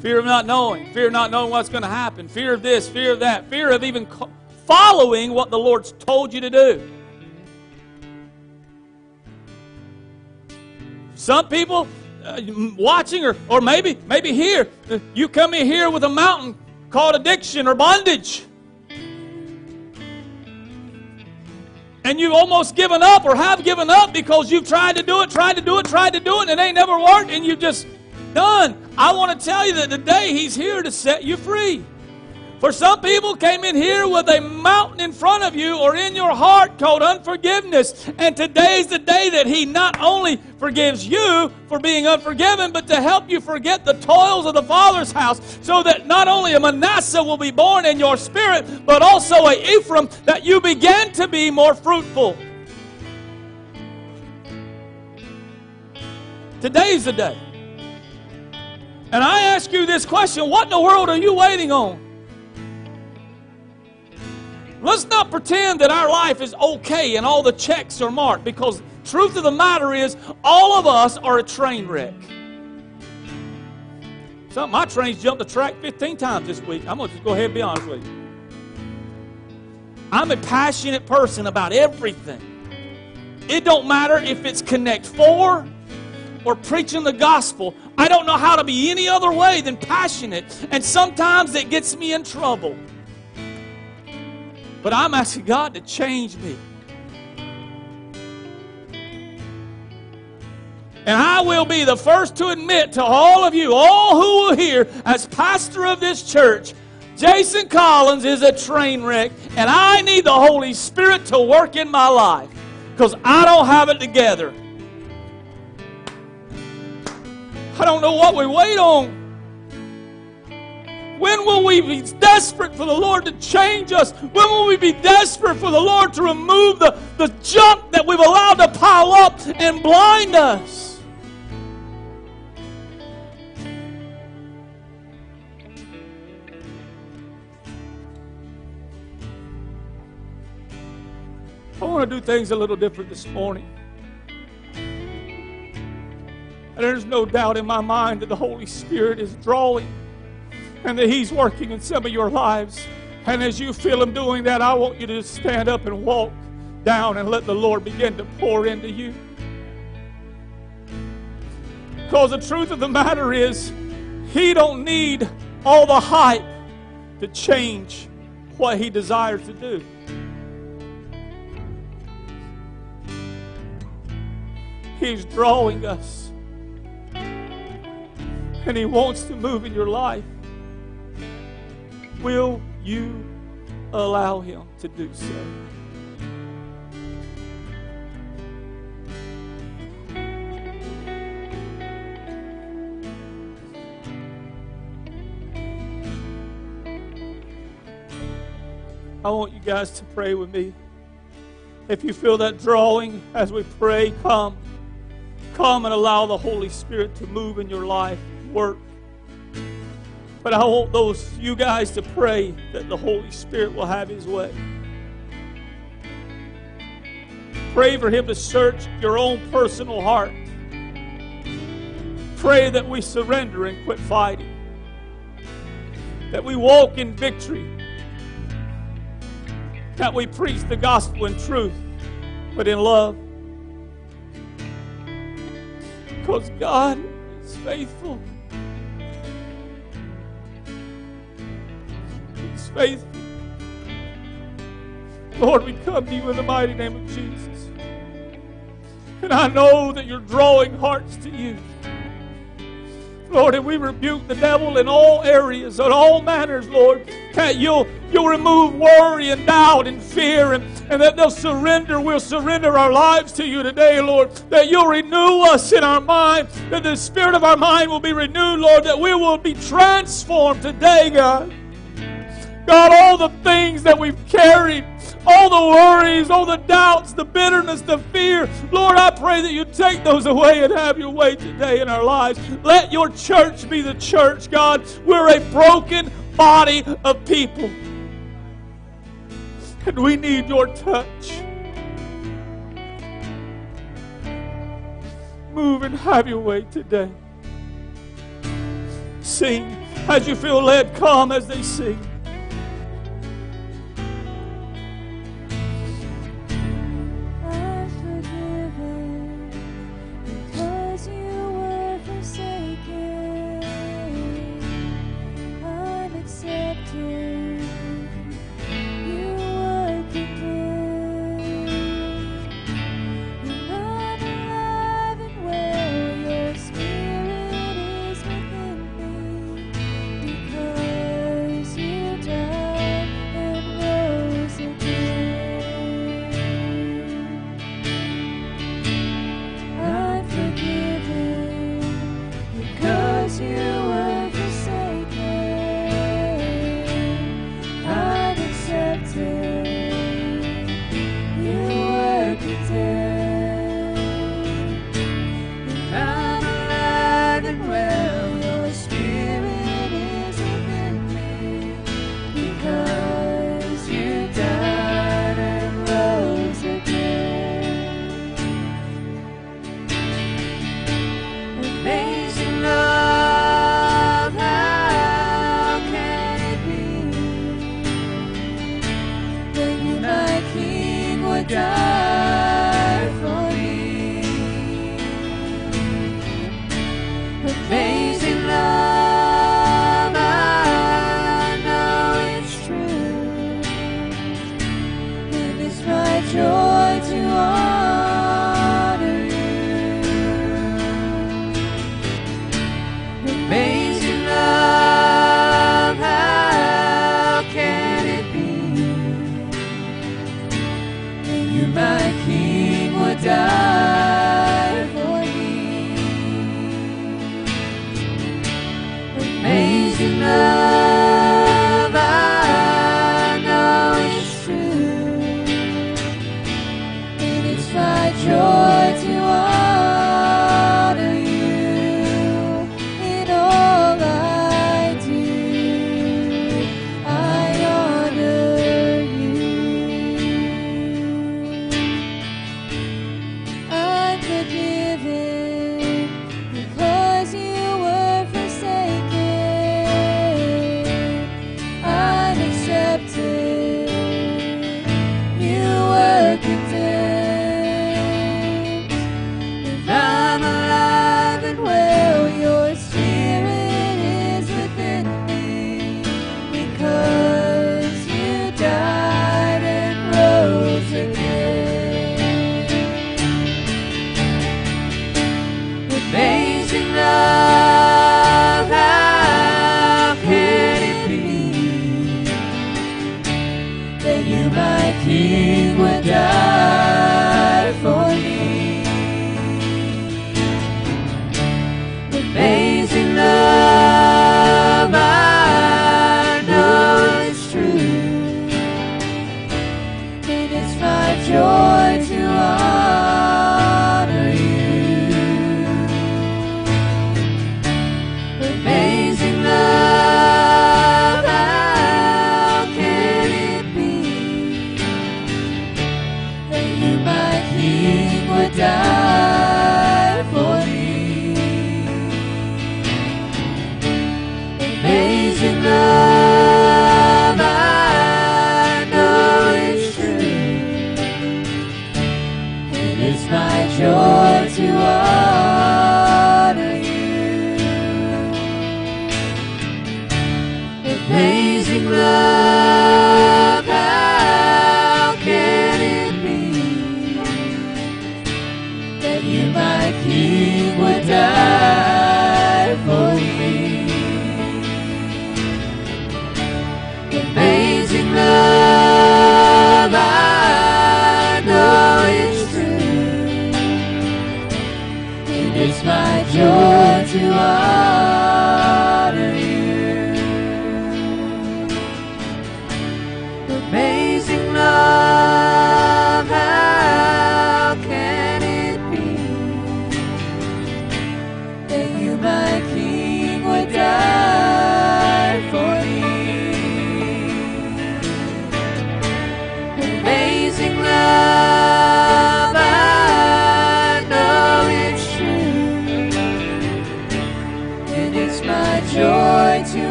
Fear of not knowing. Fear of not knowing what's going to happen. Fear of this, fear of that. Fear of even following what the Lord's told you to do. Some people uh, watching or, or maybe maybe here you come in here with a mountain called addiction or bondage and you've almost given up or have given up because you've tried to do it, tried to do it, tried to do it, and it ain't never worked, and you've just done. I want to tell you that today He's here to set you free. For some people came in here with a mountain in front of you or in your heart called unforgiveness. And today's the day that He not only forgives you for being unforgiven, but to help you forget the toils of the Father's house so that not only a Manasseh will be born in your spirit, but also a Ephraim that you begin to be more fruitful. Today's the day. And I ask you this question what in the world are you waiting on? Let's not pretend that our life is okay and all the checks are marked because truth of the matter is all of us are a train wreck. Some my trains jumped the track 15 times this week. I'm going to just go ahead and be honest with you. I'm a passionate person about everything. It don't matter if it's Connect 4 or preaching the gospel. I don't know how to be any other way than passionate. And sometimes it gets me in trouble. But I'm asking God to change me. And I will be the first to admit to all of you, all who will hear, as pastor of this church, Jason Collins is a train wreck, and I need the Holy Spirit to work in my life because I don't have it together. I don't know what we wait on. When will we be desperate for the Lord to change us? When will we be desperate for the Lord to remove the, the junk that we've allowed to pile up and blind us? I want to do things a little different this morning. And there's no doubt in my mind that the Holy Spirit is drawing and that He's working in some of your lives. And as you feel Him doing that, I want you to stand up and walk down and let the Lord begin to pour into you. Because the truth of the matter is, He don't need all the hype to change what He desires to do. He's drawing us. And He wants to move in your life. Will you allow Him to do so? I want you guys to pray with me. If you feel that drawing as we pray, come. Come and allow the Holy Spirit to move in your life, work. But I want those you guys to pray that the Holy Spirit will have his way. Pray for him to search your own personal heart. Pray that we surrender and quit fighting. That we walk in victory. That we preach the gospel in truth, but in love. Because God is faithful. He's faithful. Lord, we come to you in the mighty name of Jesus. And I know that you're drawing hearts to you. Lord, and we rebuke the devil in all areas, in all manners, Lord, that you'll, you'll remove worry and doubt and fear, and, and that they'll surrender. We'll surrender our lives to you today, Lord, that you'll renew us in our mind, that the spirit of our mind will be renewed, Lord, that we will be transformed today, God. God, all the things that we've carried, all the worries, all the doubts, the bitterness, the fear, Lord, I pray that you take those away and have your way today in our lives. Let your church be the church, God. We're a broken body of people. And we need your touch. Move and have your way today. Sing as you feel led, come as they sing.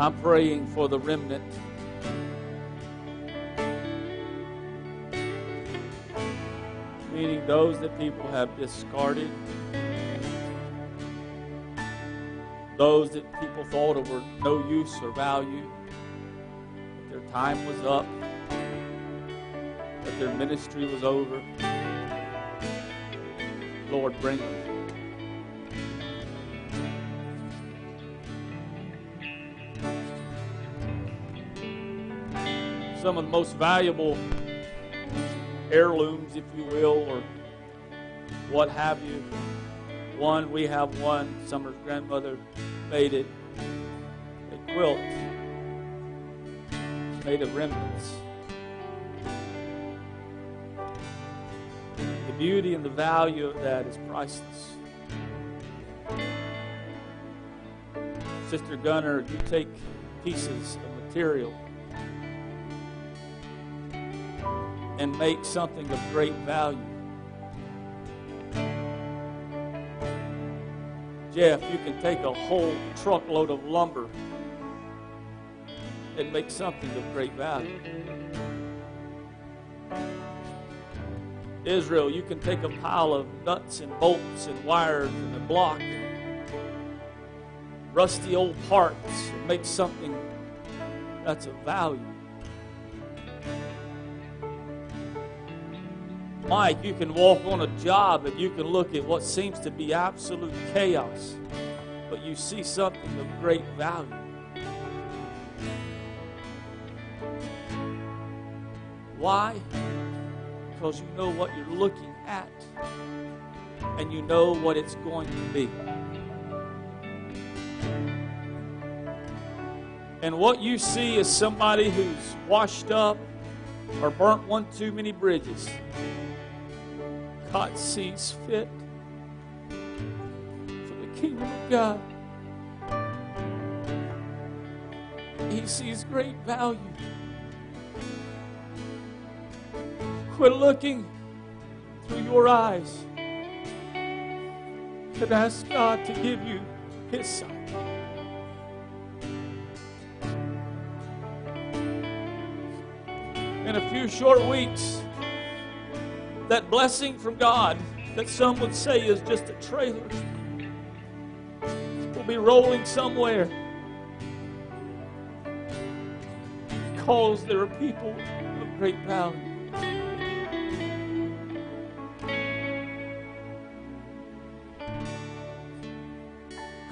I'm praying for the remnant. meaning those that people have discarded, those that people thought were no use or value, that their time was up, that their ministry was over. Lord, bring them. Some of the most valuable heirlooms, if you will, or what have you. One, we have one. Summer's grandmother made it. A quilt It's made of remnants. The beauty and the value of that is priceless. Sister Gunner, you take pieces of material and make something of great value. Jeff, you can take a whole truckload of lumber and make something of great value. Israel, you can take a pile of nuts and bolts and wires and a block rusty old parts and make something that's of value. Mike, you can walk on a job and you can look at what seems to be absolute chaos, but you see something of great value. Why? Because you know what you're looking at and you know what it's going to be. And what you see is somebody who's washed up or burnt one too many bridges. God sees fit for the kingdom of God. He sees great value. We're looking through your eyes and ask God to give you His sight. In a few short weeks, that blessing from God that some would say is just a trailer will be rolling somewhere because there are people of great value.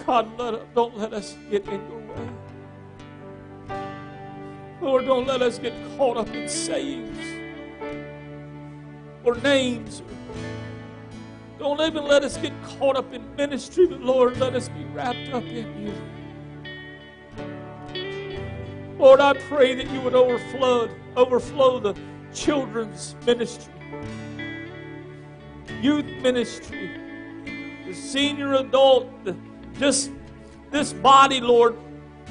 God, let, don't let us get in your way. Lord, don't let us get caught up in sayings or names. Don't even let us get caught up in ministry, but Lord, let us be wrapped up in you. Lord, I pray that you would overflow, overflow the children's ministry, youth ministry, the senior adult, the, just this body, Lord,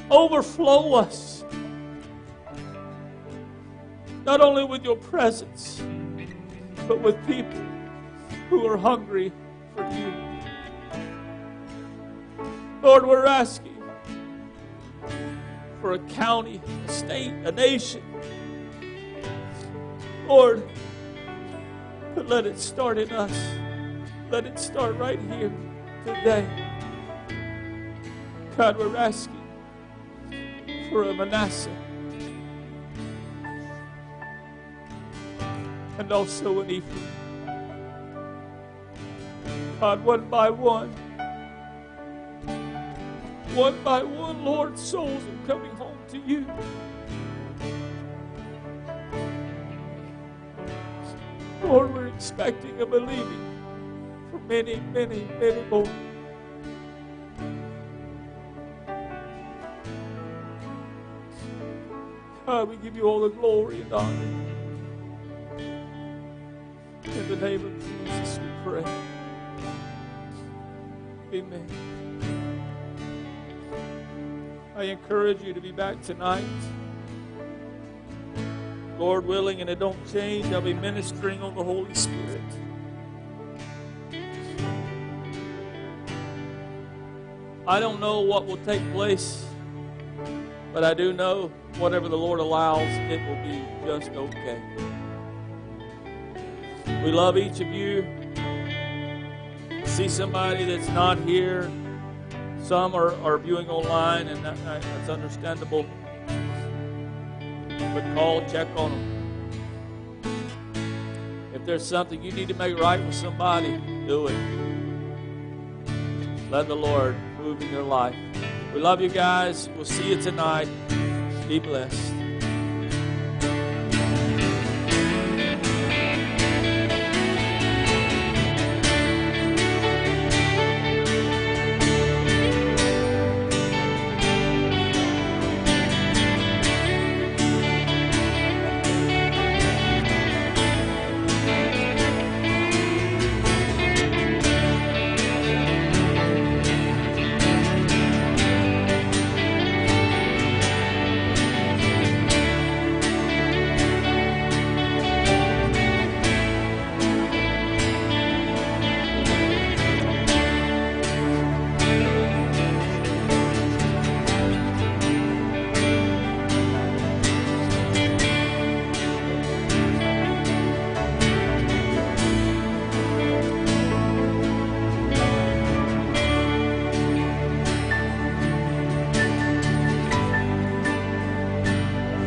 overflow us. Not only with your presence, but with people who are hungry for you. Lord, we're asking for a county, a state, a nation. Lord, but let it start in us. Let it start right here today. God, we're asking for a Manasseh and also an Ephraim. God, one by one, one by one, Lord, souls are coming home to you. Lord, we're expecting and believing for many, many, many more. God, we give you all the glory and honor. Amen. I encourage you to be back tonight. Lord willing, and it don't change, I'll be ministering on the Holy Spirit. I don't know what will take place, but I do know whatever the Lord allows, it will be just okay. We love each of you. See somebody that's not here. Some are, are viewing online, and that, that's understandable. But call, check on them. If there's something you need to make right with somebody, do it. Let the Lord move in your life. We love you guys. We'll see you tonight. Be blessed.